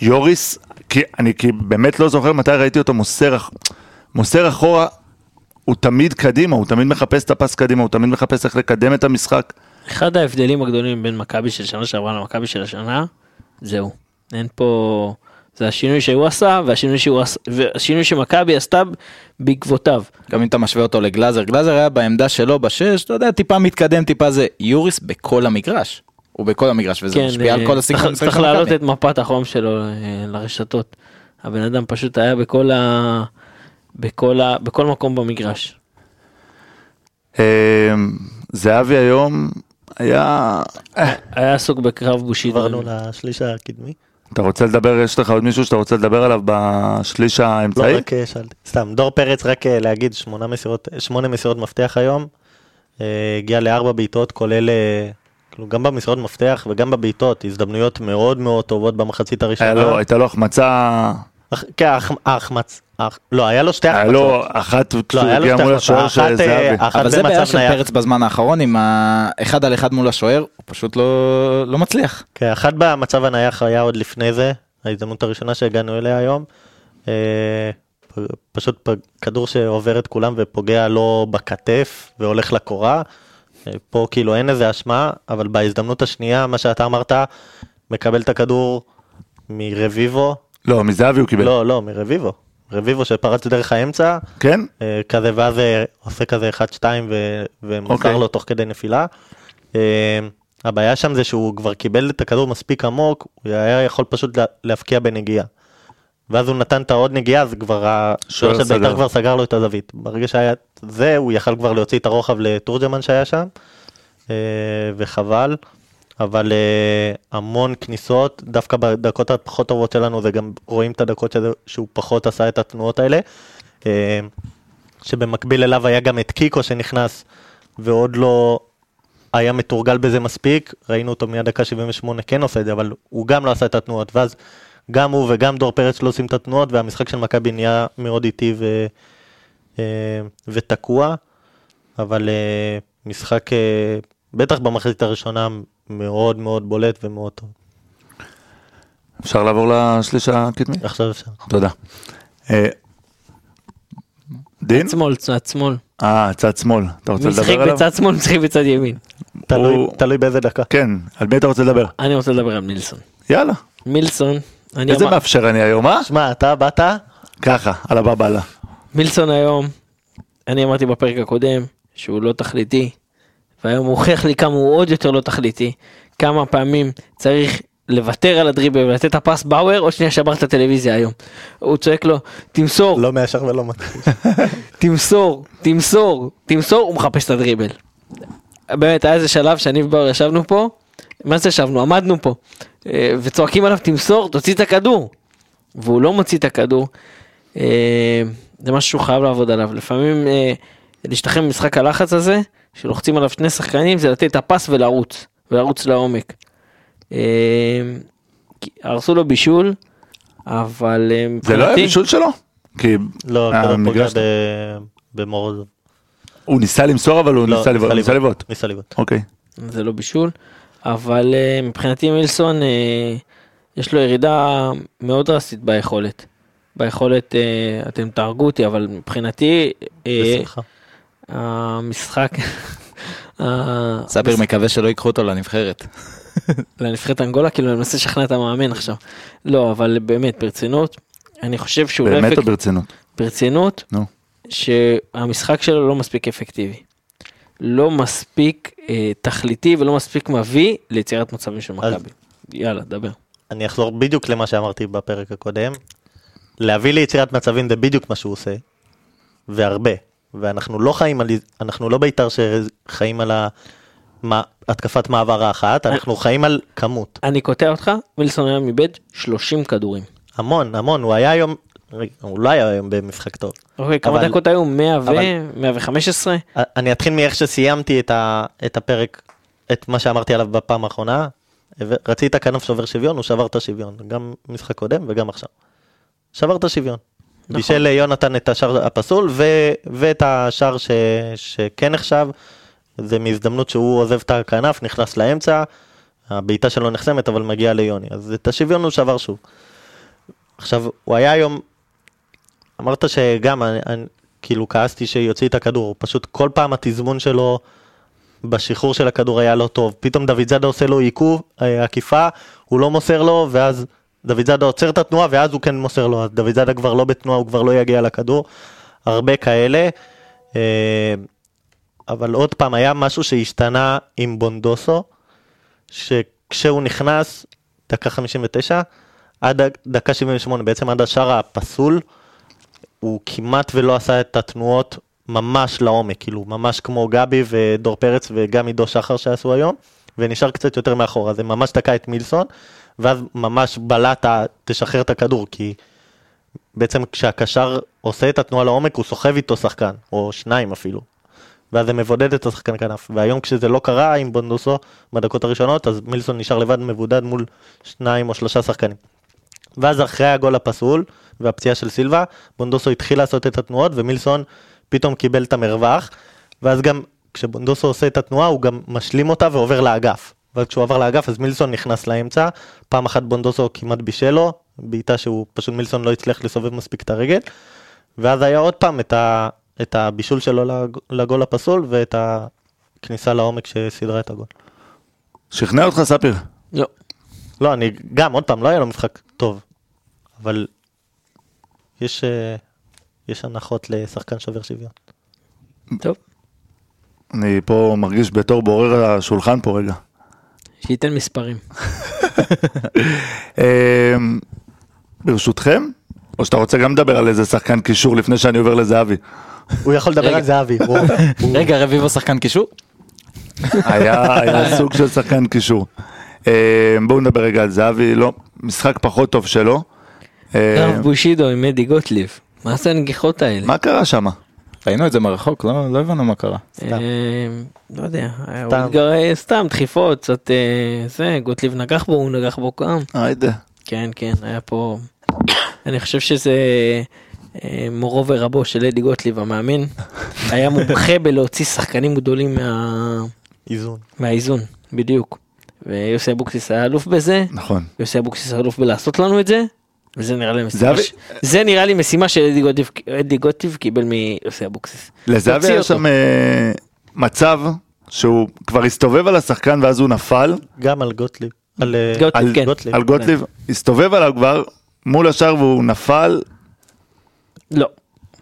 יוריס, כי אני כי באמת לא זוכר מתי ראיתי אותו מוסר, מוסר אחורה, הוא תמיד קדימה, הוא תמיד מחפש את הפס קדימה, הוא תמיד מחפש איך לקדם את המשחק. אחד ההבדלים הגדולים בין מכבי של שנה שעברה למכבי של השנה, זהו. אין פה... זה השינוי שהוא עשה, והשינוי, שהוא עשה, והשינוי שמכבי עשתה בעקבותיו. גם אם אתה משווה אותו לגלאזר, גלאזר היה בעמדה שלו בשש, אתה יודע, טיפה מתקדם, טיפה זה. יוריס בכל המגרש. הוא בכל המגרש, וזה משפיע על אה, כל הסגנון. צריך- צריך להעלות. את מפת החום שלו אה, לרשתות. הבן אדם פשוט היה בכל ה... בכל, ה... בכל מקום במגרש. אה, זהבי היום היה... היה עסוק בקרב בושידו. עברנו לשליש הקדמי. אתה רוצה לדבר, יש לך עוד מישהו שאתה רוצה לדבר עליו בשליש לא, האמצעי? רק אה, שאלתי. סתם, דור פרץ, רק אה, להגיד, שמונה מסירות, שמונה מסירות מפתח היום. אה, הגיע לארבע בעיטות, כולל, כאילו, גם במסירות מפתח וגם בבעיטות, הזדמנויות מאוד מאוד טובות במחצית הראשונה. היה לו, הייתה לו החמצה, אח- כן, ההח- ההחמצ... לא, היה לו שתי היה החמצות. לו אחת לא, היה לו שתי מול החמצות. השוער של אחת, אה, זהבי. אחת אבל זה בעיה של. פרץ בזמן האחרון, עם האחד על אחד מול השוער, הוא פשוט לא לא מצליח. כן, אחת במצב הנייח היה עוד לפני זה, ההזדמנות הראשונה שהגענו אליה היום. אה, פשוט כדור שעובר את כולם ופוגע לו בכתף והולך לקורה. אה, פה כאילו אין איזה אשמה, אבל בהזדמנות השנייה, מה שאתה אמרת, מקבל את הכדור מרביבו, לא, מזהבי הוא קיבל. לא, לא, מרביבו. רביבו שפרץ דרך האמצע, כן? אה, כזה ואז אה, עושה כזה 1-2 ו- ומוסר אוקיי. לו תוך כדי נפילה. אה, הבעיה שם זה שהוא כבר קיבל את הכדור מספיק עמוק, הוא היה יכול פשוט לה- להבקיע בנגיעה. ואז הוא נתן את העוד נגיעה, אז כבר השוער שוער של בית"ר. כבר סגר לו את הזווית. ברגע שהיה זה, הוא יכל כבר להוציא את הרוחב לתורג'מן שהיה שם, וחבל. אבל אה, המון כניסות, דווקא בדקות הפחות טובות שלנו, זה גם רואים את הדקות שזה, שהוא פחות עשה את התנועות האלה. אה, שבמקביל אליו היה גם את קיקו שנכנס ועוד לא היה מתורגל בזה מספיק, ראינו אותו מהדקה 78 כן עושה את זה, אבל הוא גם לא עשה את התנועות, ואז גם הוא וגם דור פרץ לא עושים את התנועות, והמשחק של מכבי נהיה מאוד איטי ו... אה, ותקוע, אבל אה, משחק, אה, בטח במחצית הראשונה, מאוד מאוד בולט ומאוד טוב. אפשר לעבור לשליש הקדמי? עכשיו אפשר. תודה. אה, דין? שמאל, צד שמאל. אה, צד שמאל. אתה רוצה לדבר עליו? בצד שמאל, מי שיחק בצד ימין. תלוי, באיזה דקה. כן, על מי אתה רוצה לדבר? אני רוצה לדבר על מילסון. יאללה. מילסון, אני איזה מאפשר אני היום, אה? שמע, אתה באת, ככה, על הבבלה. מילסון היום, אני אמרתי בפרק הקודם שהוא לא תכליתי, והיום הוא הוכיח לי כמה הוא עוד יותר לא תכליתי, כמה פעמים צריך לוותר על הדריבל ולתת את הפס באואר, עוד שנייה שברת את הטלוויזיה היום. הוא צועק לו, תמסור, לא מאשר ולא מתחיל. תמסור, תמסור, תמסור, הוא מחפש את הדריבל. באמת, היה איזה שלב שאני ובאור ישבנו פה, מה זה ישבנו? עמדנו פה, אה, וצועקים עליו, תמסור, תוציא את הכדור. והוא לא מוציא את הכדור. אה, זה משהו שהוא חייב לעבוד עליו. לפעמים אה, להשתחרר ממשחק הלחץ הזה, שלוחצים עליו שני שחקנים, זה לתת את הפס ולרוץ, ולרוץ לעומק. אה, כי הרסו לו בישול, אבל אה, זה לא היה בישול שלו? כי לא, אה, המגרש- ב- במורוזוב. הוא ניסה למסור אבל הוא לא, ניסה לבעוט. ניסה לבעוט. ניסה לבעוט. אוקיי. זה לא בישול, אבל uh, מבחינתי מילסון יש לו ירידה מאוד דרסטית ביכולת. ביכולת, אתם תהרגו אותי, אבל מבחינתי בשמחה. המשחק, ה- ספיר מקווה שלא ייקחו אותו לנבחרת. לנבחרת אנגולה, כאילו אני מנסה לשכנע את המאמן עכשיו. לא, אבל באמת, ברצינות, אני חושב שהוא לא באמת או. ברצינות? ברצינות, נו. שהמשחק שלו לא מספיק אפקטיבי. לא מספיק אה, תכליתי ולא מספיק מביא ליצירת מצבים של מכבי. יאללה, דבר. אני אחזור בדיוק למה שאמרתי בפרק הקודם. להביא ליצירת מצבים זה בדיוק מה שהוא עושה, והרבה. ואנחנו לא חיים על, אנחנו לא בית"ר שחיים על המה- התקפת מעבר האחת, אנחנו חיים על כמות. אני קוטע אותך, מילסון היום איבד 30 כדורים. המון, המון, הוא היה היום, הוא לא היה היום במשחק טוב. אוקיי, כמה דקות היו? 100 ו... אבל- 115? אני אתחיל מאיך שסיימתי את, ה, את הפרק את מה שאמרתי עליו בפעם האחרונה. רצית כנף שובר שוויון, הוא שבר את השוויון, גם משחק קודם וגם עכשיו. שבר את השוויון. נכון. בישל ליונתן את השער הפסול ו- ואת השער ש- שכן נחשב, זה מהזדמנות שהוא עוזב את הכנף, נכנס לאמצע, הבעיטה שלו נחסמת אבל מגיעה ליוני, אז את השוויון הוא שבר שוב. עכשיו, הוא היה היום, אמרת שגם, אני, אני, כאילו כעסתי שיוציא את הכדור, פשוט כל פעם התזמון שלו בשחרור של הכדור היה לא טוב, פתאום דוד זאדה עושה לו עיכוב, אה, עקיפה, הוא לא מוסר לו, ואז דוד זאדה עוצר את התנועה, ואז הוא כן מוסר לו, אז דוד זאדה כבר לא בתנועה, הוא כבר לא יגיע לכדור, הרבה כאלה. אה, אבל עוד פעם, היה משהו שהשתנה עם בונדוסו, שכשהוא נכנס, דקה 59, עד דקה 78, בעצם עד השער הפסול, הוא כמעט ולא עשה את התנועות ממש לעומק, כאילו, ממש כמו גבי ודור פרץ וגם עידו שחר שעשו היום, ונשאר קצת יותר מאחורה, זה ממש תקע את מילסון, ואז ממש בלט, ה- תשחרר את הכדור, כי בעצם כשהקשר עושה את התנועה לעומק, הוא סוחב איתו שחקן, או שניים אפילו. ואז זה מבודד את השחקן כנף. והיום כשזה לא קרה עם בונדוסו בדקות הראשונות, אז מילסון נשאר לבד מבודד מול שניים או שלושה שחקנים. ואז אחרי הגול הפסול והפציעה של סילבה, בונדוסו התחיל לעשות את התנועות ומילסון פתאום קיבל את המרווח, ואז גם כשבונדוסו עושה את התנועה הוא גם משלים אותה ועובר לאגף. ואז כשהוא עבר לאגף אז מילסון נכנס לאמצע, פעם אחת בונדוסו כמעט בישל לו, בעיטה שהוא פשוט מילסון לא הצליח לסובב מספיק את הרגל, ואז היה עוד פעם את, ה, את הבישול שלו לג- לגול הפסול ואת הכניסה לעומק שסידרה את הגול. שכנע אותך ספיר. לא. לא, אני גם, עוד פעם, לא היה לו משחק טוב, אבל יש, אה, יש הנחות לשחקן שובר שוויון. טוב, אני פה מרגיש בתור בורר השולחן פה רגע. שייתן מספרים. אמ, ברשותכם, או שאתה רוצה גם לדבר על איזה שחקן קישור לפני שאני עובר לזהבי. הוא יכול לדבר. על זהבי. רגע, רביבו שחקן קישור? היה, סוג של שחקן קישור. אמ, בואו נדבר רגע על זהבי, לא, משחק פחות טוב שלו. אמ, קרב בושידו עם אדי גוטליב. מה זה הנגיחות האלה? מה קרה שם? ראינו את זה מרחוק, לא לא הבנו מה קרה. אה, לא יודע, הוא סתם. התגרה- סתם דחיפות, קצת אה, זה, גוטליב נגח בו, הוא נגח בו גם. היידה. כן, כן, היה פה... אני חושב שזה אה, מורו ורבו של אדי גוטליב המאמן. היה מומחה בלהוציא שחקנים גדולים מה... איזון. מהאיזון, בדיוק. ויוסי אבוקסיס היה אלוף בזה, נכון. יוסי אבוקסיס אלוף בלעשות לנו את זה, וזה נראה לי משימה, זהבי- ש... זה נראה לי משימה שאדי גוטליב, אדי גוטליב קיבל מיוסי אבוקסיס. לזהבי היה. שם אה, מצב שהוא כבר הסתובב על השחקן ואז הוא נפל. גם על גוטליב. על אה, גוטליב, על כן. גוטליב. על גוטליב, הסתובב עליו כבר מול השער והוא נפל. לא,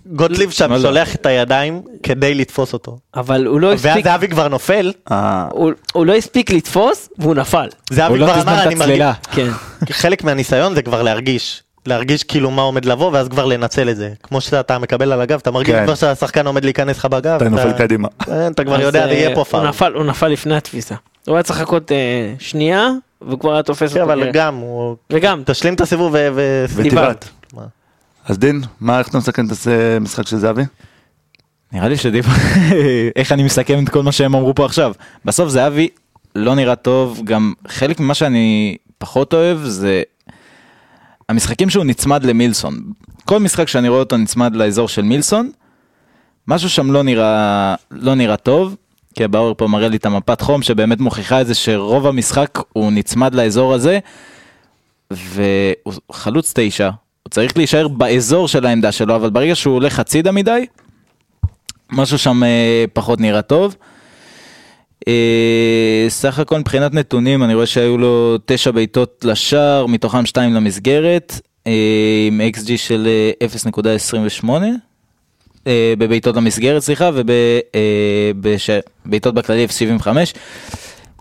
גוטליב שם לא, לא. שולח את הידיים כדי לתפוס אותו. אבל הוא לא ואז הספיק, זהבי כבר נופל, אה, הוא, הוא לא הספיק לתפוס והוא נפל. זהבי לא כבר אמר אני מרגיש. כן. חלק מהניסיון זה כבר להרגיש. להרגיש כאילו מה עומד לבוא ואז כבר לנצל את זה. כמו שאתה מקבל על הגב, אתה מרגיש כן. כבר שהשחקן עומד להיכנס לך בגב. אתה נופל קדימה. כן, אתה כבר יודע, אה, יהיה פה. נפל, הוא נפל לפני התפיסה. הוא היה צריך לחכות אה, שנייה, וכבר היה תופס כן, אותו. אבל אה, גם, הוא... וגם, תשלים את הסיבוב ו... ו- ותבעט. מה? אז דין, מה, איך אתה מסכן את המשחק של זהבי? נראה לי שדיב... איך אני מסכם את כל מה שהם אמרו פה עכשיו. בסוף זהבי לא נראה טוב, גם חלק ממה שאני פחות אוהב זה המשחקים שהוא נצמד למילסון. כל משחק שאני רואה אותו נצמד לאזור של מילסון, משהו שם לא נראה, לא נראה טוב. כי באור פה מראה לי את המפת חום שבאמת מוכיחה את זה שרוב המשחק הוא נצמד לאזור הזה והוא חלוץ תשע, הוא צריך להישאר באזור של העמדה שלו אבל ברגע שהוא הולך הצידה מדי משהו שם אה, פחות נראה טוב. אה, סך הכל מבחינת נתונים אני רואה שהיו לו תשע בעיטות לשער מתוכם שתיים למסגרת אה, עם XG של אה, 0.28 אה, בבעיטות למסגרת סליחה ובעיטות בכללי 0.75.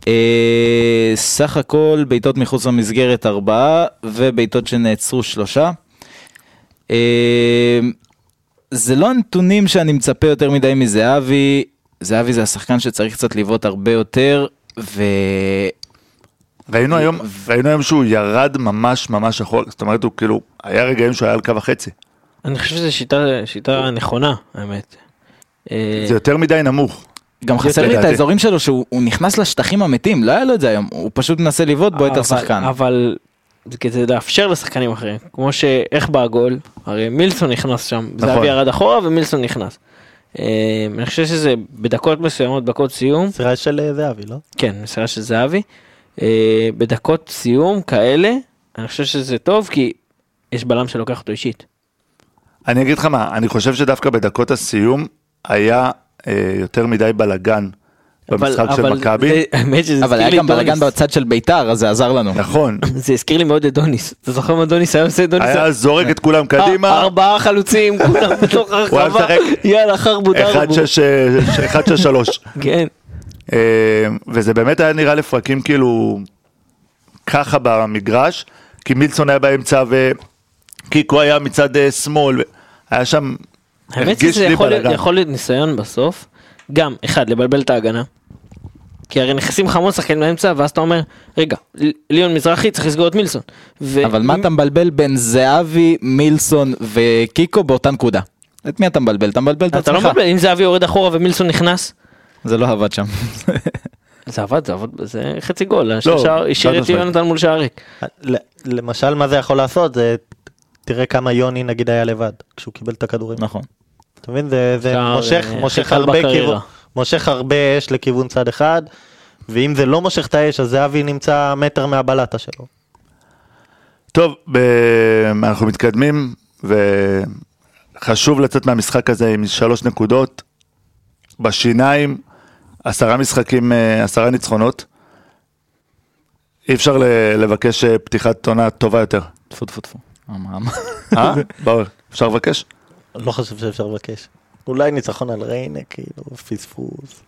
אה, סך הכל בעיטות מחוץ למסגרת ארבעה ובעיטות שנעצרו שלושה. אה, זה לא הנתונים שאני מצפה יותר מדי מזהבי, זהבי זה השחקן שצריך קצת לבעוט הרבה יותר, ו... ראינו היום, ראינו היום שהוא ירד ממש ממש אחורה, זאת אומרת הוא כאילו, היה רגעים שהוא היה על קו החצי. אני חושב שזו שיטה, שיטה נכונה, האמת. אה, זה יותר מדי נמוך. גם חסר לי את. האזורים שלו שהוא הוא נכנס לשטחים המתים, לא היה לו את זה היום, הוא פשוט מנסה לבעוט בועט על אבל- שחקן. אבל זה כדי לאפשר לשחקנים אחרים, כמו שאיך בא הגול, הרי מילסון נכנס שם, נכון. זהבי ירד אחורה ומילסון נכנס. אה, אני חושב שזה בדקות מסוימות, דקות סיום, מסירה של אה, זהבי, לא? כן, מסירה של זהבי, אה, בדקות סיום כאלה, אני חושב שזה טוב כי יש בלם שלוקח אותו אישית. אני אגיד לך מה, אני חושב שדווקא בדקות הסיום היה אה, יותר מדי בלאגן במשחק אבל- של אבל מכבי. זה- האמת שזה אבל היה גם בלאגן. בצד של ביתר, אז זה עזר לנו. נכון, זה הזכיר לי מאוד את דוניס. אתה זוכר מה דוניס היה עושה? דוניס היה זורק את כולם קדימה, ארבעה חלוצים, כולם בתוך הרחבה, יאללה חרבו דרבו. 1-6-3. כן. אה, וזה באמת היה נראה לפרקים כאילו ככה במגרש, כי מילסון היה באמצע וקיקו היה מצד אה, שמאל, היה שם, האמת שזה. יכול להיות ניסיון בסוף, גם, אחד, לבלבל את ההגנה. כי הרי נכנסים לך המון שחקנים לאמצע, ואז אתה אומר, רגע, ליאון מזרחי צריך לסגור את מילסון. ו- אבל מה אתה מבלבל בין זהבי, מילסון וקיקו באותה נקודה? את מי אתה מבלבל? אתה מבלבל את אתה לא עצמך. מבלבל, אם זהבי יורד אחורה ומילסון נכנס, זה לא עבד שם. זה עבד, זה עבד, זה חצי גול, לא, השער- השאיר את. יונתן מול שער ריק. ל- למשל, מה זה יכול לעשות? זה, תראה כמה יוני נגיד היה לבד, כשהוא קיבל את הכדורים. נכון. אתה מבין? זה, זה שער, מושך, אה, מושך הרבה. כיוון, מושך הרבה אש לכיוון צד אחד, ואם זה לא מושך את האש, אז זהבי נמצא מטר מהבלטה שלו. טוב, ב... אנחנו מתקדמים, וחשוב לצאת מהמשחק הזה עם שלוש נקודות, בשיניים, עשרה משחקים, אה, עשרה ניצחונות. אי אפשר לבקש אה, פתיחת עונה טובה יותר. טפו טפו טפו. אה? אפשר לבקש? לא חושב שאפשר לבקש. אולי ניצחון על ריינה, כאילו, פספוס.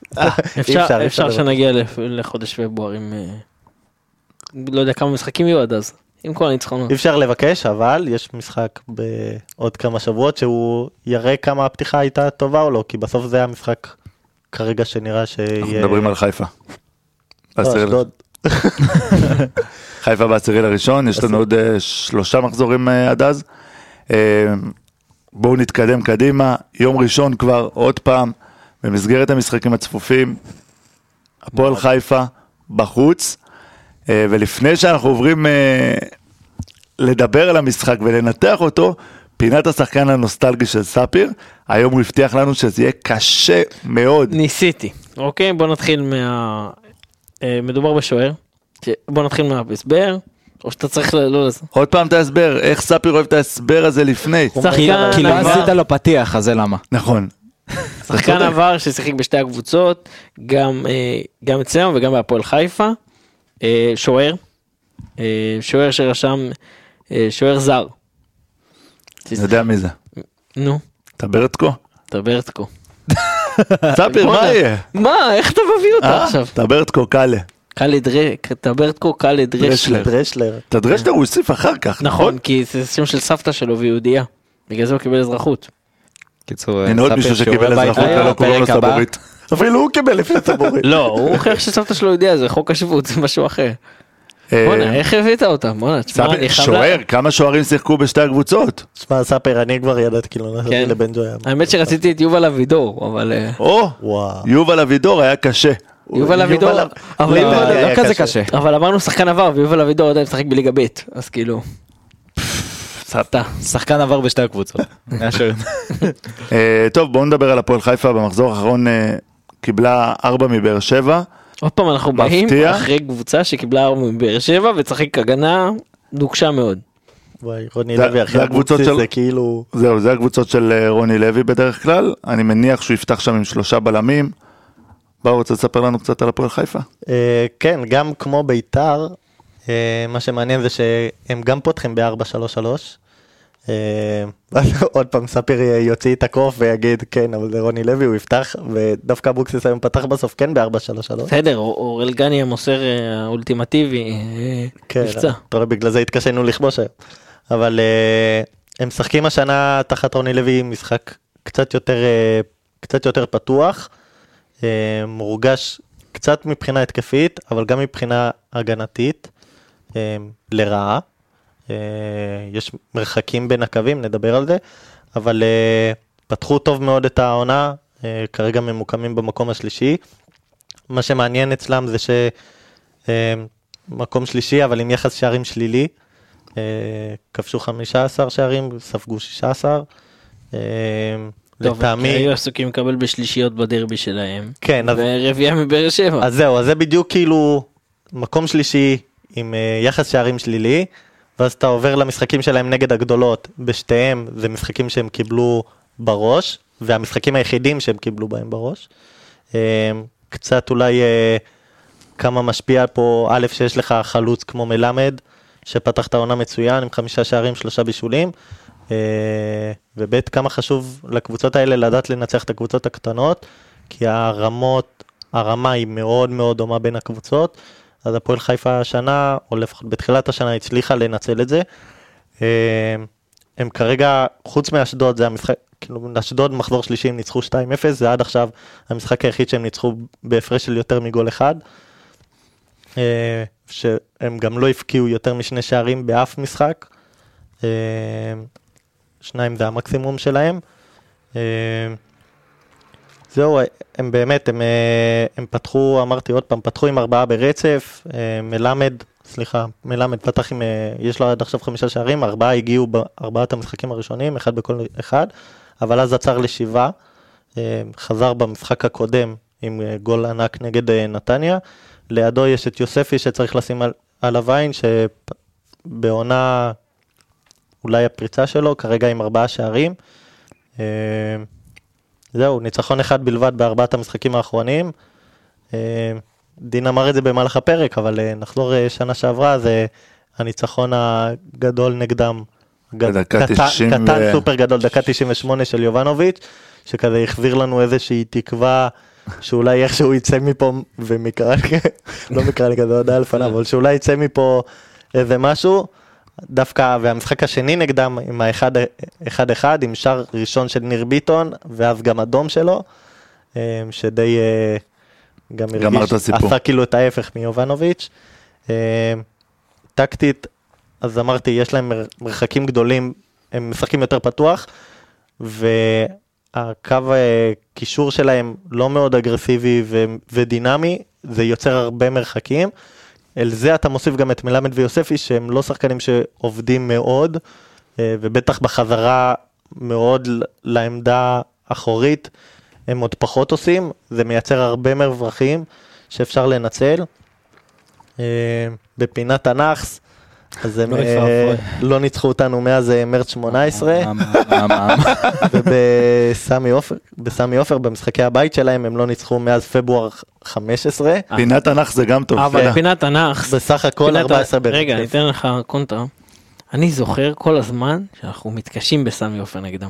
אפשר אי אפשר. שנגיע לחודש פברואר עם... אה, לא יודע כמה משחקים יהיו עד אז, עם כל הניצחונות. אי אפשר לבקש, אבל יש משחק בעוד כמה שבועות שהוא יראה כמה הפתיחה הייתה טובה או לא, כי בסוף זה המשחק כרגע שנראה שיהיה... אנחנו מדברים על חיפה. לא. חיפה בעשירי לראשון, יש לנו עוד אה, שלושה מחזורים אה, עד אז. בואו נתקדם קדימה, יום ראשון כבר, עוד פעם, במסגרת המשחקים הצפופים, הפועל חיפה בחוץ, אה, ולפני שאנחנו עוברים אה, לדבר על המשחק ולנתח אותו, פינת השחקן הנוסטלגי של ספיר, היום הוא הבטיח לנו שזה יהיה קשה מאוד. ניסיתי, אוקיי? בוא נתחיל מה... אה, מדובר בשוער. בוא נתחיל מההסבר, או שאתה צריך ל... לא לזה. עוד פעם את ההסבר, איך ספיר אוהב את ההסבר הזה לפני. שחקן כי לא עבר- עשית לו פתיח, אז זה למה. נכון. שחקן. עבר ששיחק בשתי הקבוצות, גם, אה, גם אצלנו וגם בהפועל חיפה. אה, שוער, אה, שוער שרשם, שוער זר. אני יודע מי זה. נו, אתה ברטקו? אתה ברטקו. ספיר, מה יהיה? מה, איך אתה מביא אותה? עכשיו? אתה ברטקו קאלה. קאלה דרה, אתה ברטקו קאלה דרשלר. את הדרשלר הוא הוסיף אחר כך, נכון, כי זה שם של סבתא שלו והיא יהודייה. בגלל זה הוא קיבל אזרחות. קיצור, הנה עוד ספיר מישהו שקיבל אזרחות ולא קוראים לו. סבורית. אפילו הוא קיבל לפני סבורית. לא, הוא הוכיח שסבתא שלו יהודייה, זה חוק השבות, זה משהו אחר. אה, בואנה, איך הבאת אותה? בואנה, תשמע, אני חייב... שוער, כמה שוערים שיחקו בשתי הקבוצות? שמע, ספר, אני כבר ידעתי, כאילו, נסעתי כן. לבן ג'ויה. האמת שרציתי את יובל אבידור, אבל... אה, או. יובל אבידור היה קשה. יובל אבידור, אבל לא, לא, כזה קשה. אבל אמרנו שחקן עבר, ויובל אבידור עדיין משחק בליגה ב', אז כאילו... סבתא. שחקן עבר בשתי הקבוצות. אה, טוב, בואו נדבר על הפועל חיפה, במחזור האחרון אה, קיבלה ארבע מבאר שבע. עוד פעם אנחנו באים. אחרי קבוצה שקיבלה ארבע מבאר שבע וצחק הגנה נוקשה מאוד. וואי, רוני זה- לוי אחרי זה הקבוצות אבוקסיס של- זה כאילו... זהו, זה הקבוצות של אה, רוני לוי בדרך כלל. אני מניח שהוא יפתח שם עם שלושה בלמים. באו, רוצה לספר לנו קצת על הפועל חיפה? אה, כן, גם כמו ביתר, אה, מה שמעניין זה שהם גם פותחים ב-4-3-3. אה, עוד פעם ספיר יוציא את הקוף ויגיד כן אבל זה רוני לוי הוא יפתח ודווקא אבוקסיס היום פתח בסוף כן ב-4-3-3. בסדר, אור- אוראל גני המוסר האולטימטיבי כן, נפצע. אתה רואה בגלל זה התקשינו לכבוש היום. אבל הם משחקים השנה תחת רוני לוי משחק קצת יותר קצת יותר פתוח, מורגש קצת מבחינה התקפית אבל גם מבחינה הגנתית אה, לרעה. אה, יש מרחקים בין הקווים נדבר על זה אבל אה, פתחו טוב מאוד את העונה אה, כרגע ממוקמים במקום השלישי. מה שמעניין אצלם זה שמקום שלישי, אבל עם יחס שערים שלילי. כבשו 15 שערים, ספגו 16. טוב, לטעמי, היו עסוקים לקבל בשלישיות בדרבי שלהם. כן, אז ורביעייה מבאר שבע. אז זהו, אז זה בדיוק כאילו מקום שלישי עם אה, יחס שערים שלילי, ואז אתה עובר למשחקים שלהם נגד הגדולות, בשתיהם זה משחקים שהם קיבלו בראש, והמשחקים היחידים שהם קיבלו בהם בראש. אה, קצת אולי אה, כמה משפיע פה, א', שיש לך חלוץ כמו מלמד, שפתח את העונה מצוין עם חמישה שערים, שלושה בישולים. וב' כמה חשוב לקבוצות האלה לדעת לנצח את הקבוצות הקטנות, כי הרמות, הרמה היא מאוד מאוד דומה בין הקבוצות, אז הפועל חיפה השנה, או לפחות בתחילת השנה, הצליחה לנצל את זה. אה, הם כרגע, חוץ מאשדוד, זה המשחק, כאילו אשדוד מחזור שלישי הם ניצחו 2-0, זה עד עכשיו המשחק היחיד שהם ניצחו בהפרש של יותר מגול אחד. אה, שהם גם לא הבקיעו יותר משני שערים באף משחק. שניים זה המקסימום שלהם. אה, זהו, הם באמת, הם, אה, הם פתחו, אמרתי עוד פעם, פתחו עם ארבעה ברצף, אה, מלמד, סליחה, מלמד פתח עם, יש לו עד עכשיו חמישה שערים, ארבעה הגיעו בארבעת המשחקים הראשונים, אחד בכל אחד, אבל אז עצר לשבעה, חזר במשחק הקודם עם גול ענק נגד נתניה, לידו יש את יוספי שצריך לשים על, עליו עין, שבעונה אולי הפריצה שלו, כרגע עם ארבעה שערים. אה, זהו, ניצחון אחד בלבד בארבעת המשחקים האחרונים. אה, דין אמר את זה במהלך הפרק, אבל אה, נחזור שנה שעברה, זה הניצחון הגדול נגדם. קטן- 90 קטן ו- סופר גדול, דקה 98 של יובנוביץ', שכזה החזיר לנו איזושהי תקווה שאולי איכשהו יצא מפה, ומקרא לא מקרא לי כזה הודעה לפניו, אבל שאולי יצא מפה איזה משהו. דווקא, והמשחק השני נגדם עם ה-1-1, עם שער ראשון של ניר ביטון, ואז גם אדום שלו, אה, שדי אה, גם הסיפור. עשה כאילו את ההפך מיובנוביץ'. אה, טקטית, אז אמרתי, יש להם מר- מרחקים גדולים, הם משחקים יותר פתוח, והקו קישור שלהם לא מאוד אגרסיבי ו- ודינמי, זה יוצר הרבה מרחקים. אל זה אתה מוסיף גם את מלמד ויוספי, שהם לא שחקנים שעובדים מאוד, אה, ובטח בחזרה מאוד לעמדה אחורית, הם עוד פחות עושים, זה מייצר הרבה מרווחים שאפשר לנצל. אה, בפינת הנאחס, אז הם אוי אה. לא ניצחו אותנו מאז אה, מרץ 18. מה, מה, מה, מה? ובסמי עופר, במשחקי הבית שלהם, הם לא ניצחו מאז פברואר 15. פינת תנ"ך זה גם טוב. אבל תודה. פינת הנאחס, בסך הכל פינת ה- 14 ברצף. רגע, אני אתן לך קונטרה. אני זוכר כל הזמן שאנחנו מתקשים בסמי עופר נגדם.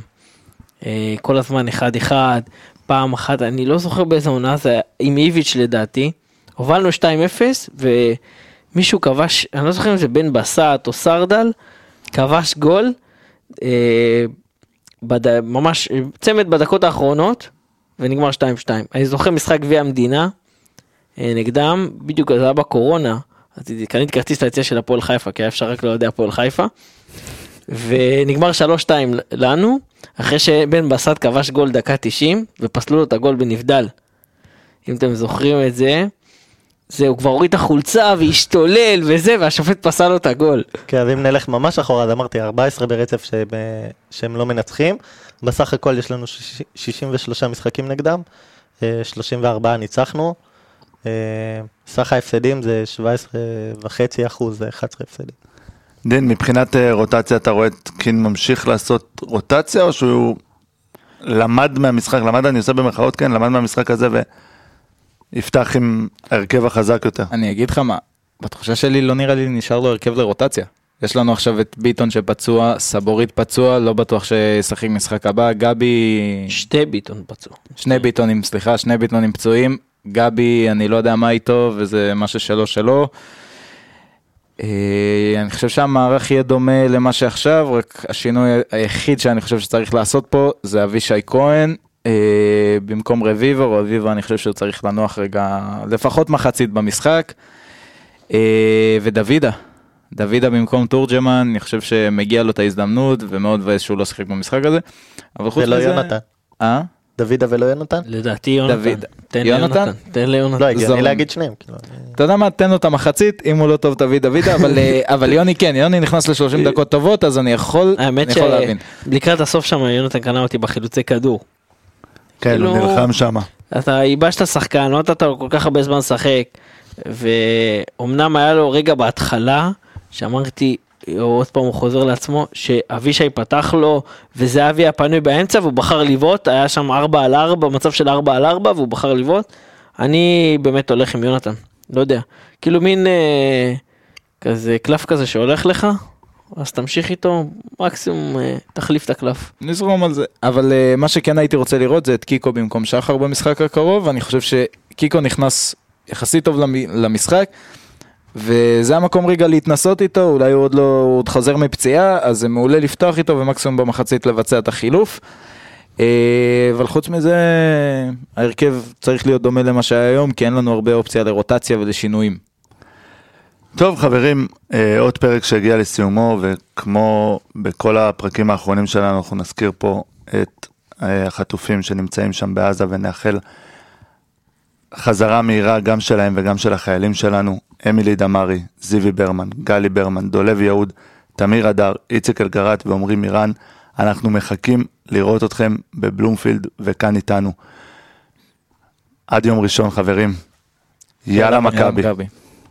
אה, כל הזמן אחד אחד, פעם אחת, אני לא זוכר באיזה עונה זה היה, עם איביץ' לדעתי. הובלנו 2-0 ומישהו כבש, אני לא זוכר אם זה בן בסט או סרדל, כבש גול, אה, בד... ממש צמד בדקות האחרונות ונגמר 2-2. אני זוכר משחק גביע המדינה אה, נגדם, בדיוק זה היה בקורונה, אז קניתי כרטיס ליציאה של הפועל חיפה, כי היה אפשר רק לאוהדי הפועל חיפה. ונגמר 3-2 לנו, אחרי שבן בסט כבש גול דקה 90, ופסלו לו את הגול בנבדל. אם אתם זוכרים את זה, זה, הוא כבר הוריד את החולצה והשתולל וזה, והשופט פסל לו את הגול. כן, אז אם נלך ממש אחורה, אז אמרתי 14 ברצף שהם, אה, שהם לא מנצחים. בסך הכל יש לנו שיש- 63 משחקים נגדם, אה, 34 ניצחנו. אה, סך ההפסדים זה 17.5 אחוז, זה 11 הפסדים. דין, מבחינת אה, רוטציה אתה רואה את קין ממשיך לעשות רוטציה או שהוא למד מהמשחק, למד אני עושה במרכאות כן, למד מהמשחק הזה ויפתח עם ההרכב החזק יותר. אני אגיד לך מה, בתחושה שלי לא נראה לי נשאר לו הרכב לרוטציה. יש לנו עכשיו את ביטון שפצוע, סבורית פצוע, לא בטוח שישחק משחק הבא, גבי, שתי ביטון פצוע. שני ביטונים, סליחה, שני ביטונים פצועים, גבי, אני לא יודע מה איתו, וזה משהו שלו שלו. אה, אני חושב שהמערך יהיה דומה למה שעכשיו, רק השינוי היחיד שאני חושב שצריך לעשות פה זה אבישי כהן. אה, במקום רביבו, רביבו אני חושב שהוא צריך לנוח רגע, לפחות מחצית במשחק. אה, ודוידה, דוידה במקום תורג'מן, אני חושב שמגיע לו את ההזדמנות, ומאוד מבאס שהוא לא שיחק במשחק הזה. אבל חוץ ולא מזה... יונתן. אה? דוידה ולא יונתן? לדעתי יונתן. דוד. תן יונתן? ליונתן. תן ליונתן. לא, הגיוני. להגיד שניהם. כאילו, אתה יודע מה, תן לו את המחצית, אם הוא לא טוב תביא דוידה, אבל, אה, אבל יוני כן, יוני נכנס ל-30 דקות טובות, אז אני יכול, האמת להבין. שלקראת הסוף שם יונתן קנה אותי בחילוצי כדור. כן, הוא כאילו- נלחם שמה. אתה ייבשת שחקן, לא נתת לו כל כך הרבה זמן לשחק, ואומנם היה לו רגע בהתחלה, שאמרתי, עוד פעם הוא חוזר לעצמו, שאבישי פתח לו, וזהבי היה פנוי באמצע, והוא בחר לבעוט, היה שם 4 על 4, מצב של 4 על 4, והוא בחר לבעוט. אני באמת הולך עם יונתן, לא יודע. כאילו מין אה, כזה קלף כזה שהולך לך, אז תמשיך איתו, מקסימום אה, תחליף את הקלף. נזרום על זה. אבל אה, מה שכן הייתי רוצה לראות זה את קיקו במקום שחר במשחק הקרוב, אני חושב שקיקו נכנס יחסית טוב למ- למשחק, וזה המקום רגע להתנסות איתו, אולי הוא עוד לא, הוא עוד חוזר מפציעה, אז זה מעולה לפתוח איתו ומקסימום במחצית לבצע את החילוף. אה, אבל חוץ מזה, ההרכב צריך להיות דומה למה שהיה היום, כי אין לנו הרבה אופציה לרוטציה ולשינויים. טוב חברים, אה, עוד פרק שהגיע לסיומו וכמו בכל הפרקים האחרונים שלנו אנחנו נזכיר פה את אה, החטופים שנמצאים שם בעזה ונאחל חזרה מהירה גם שלהם וגם של החיילים שלנו, אמילי דמארי, זיוי ברמן, גלי ברמן, דולב יהוד, תמיר אדר, איציק אלגרט ועמרי מירן, אנחנו מחכים לראות אתכם בבלומפילד וכאן איתנו. עד יום ראשון חברים, יאללה מכבי. מכבי.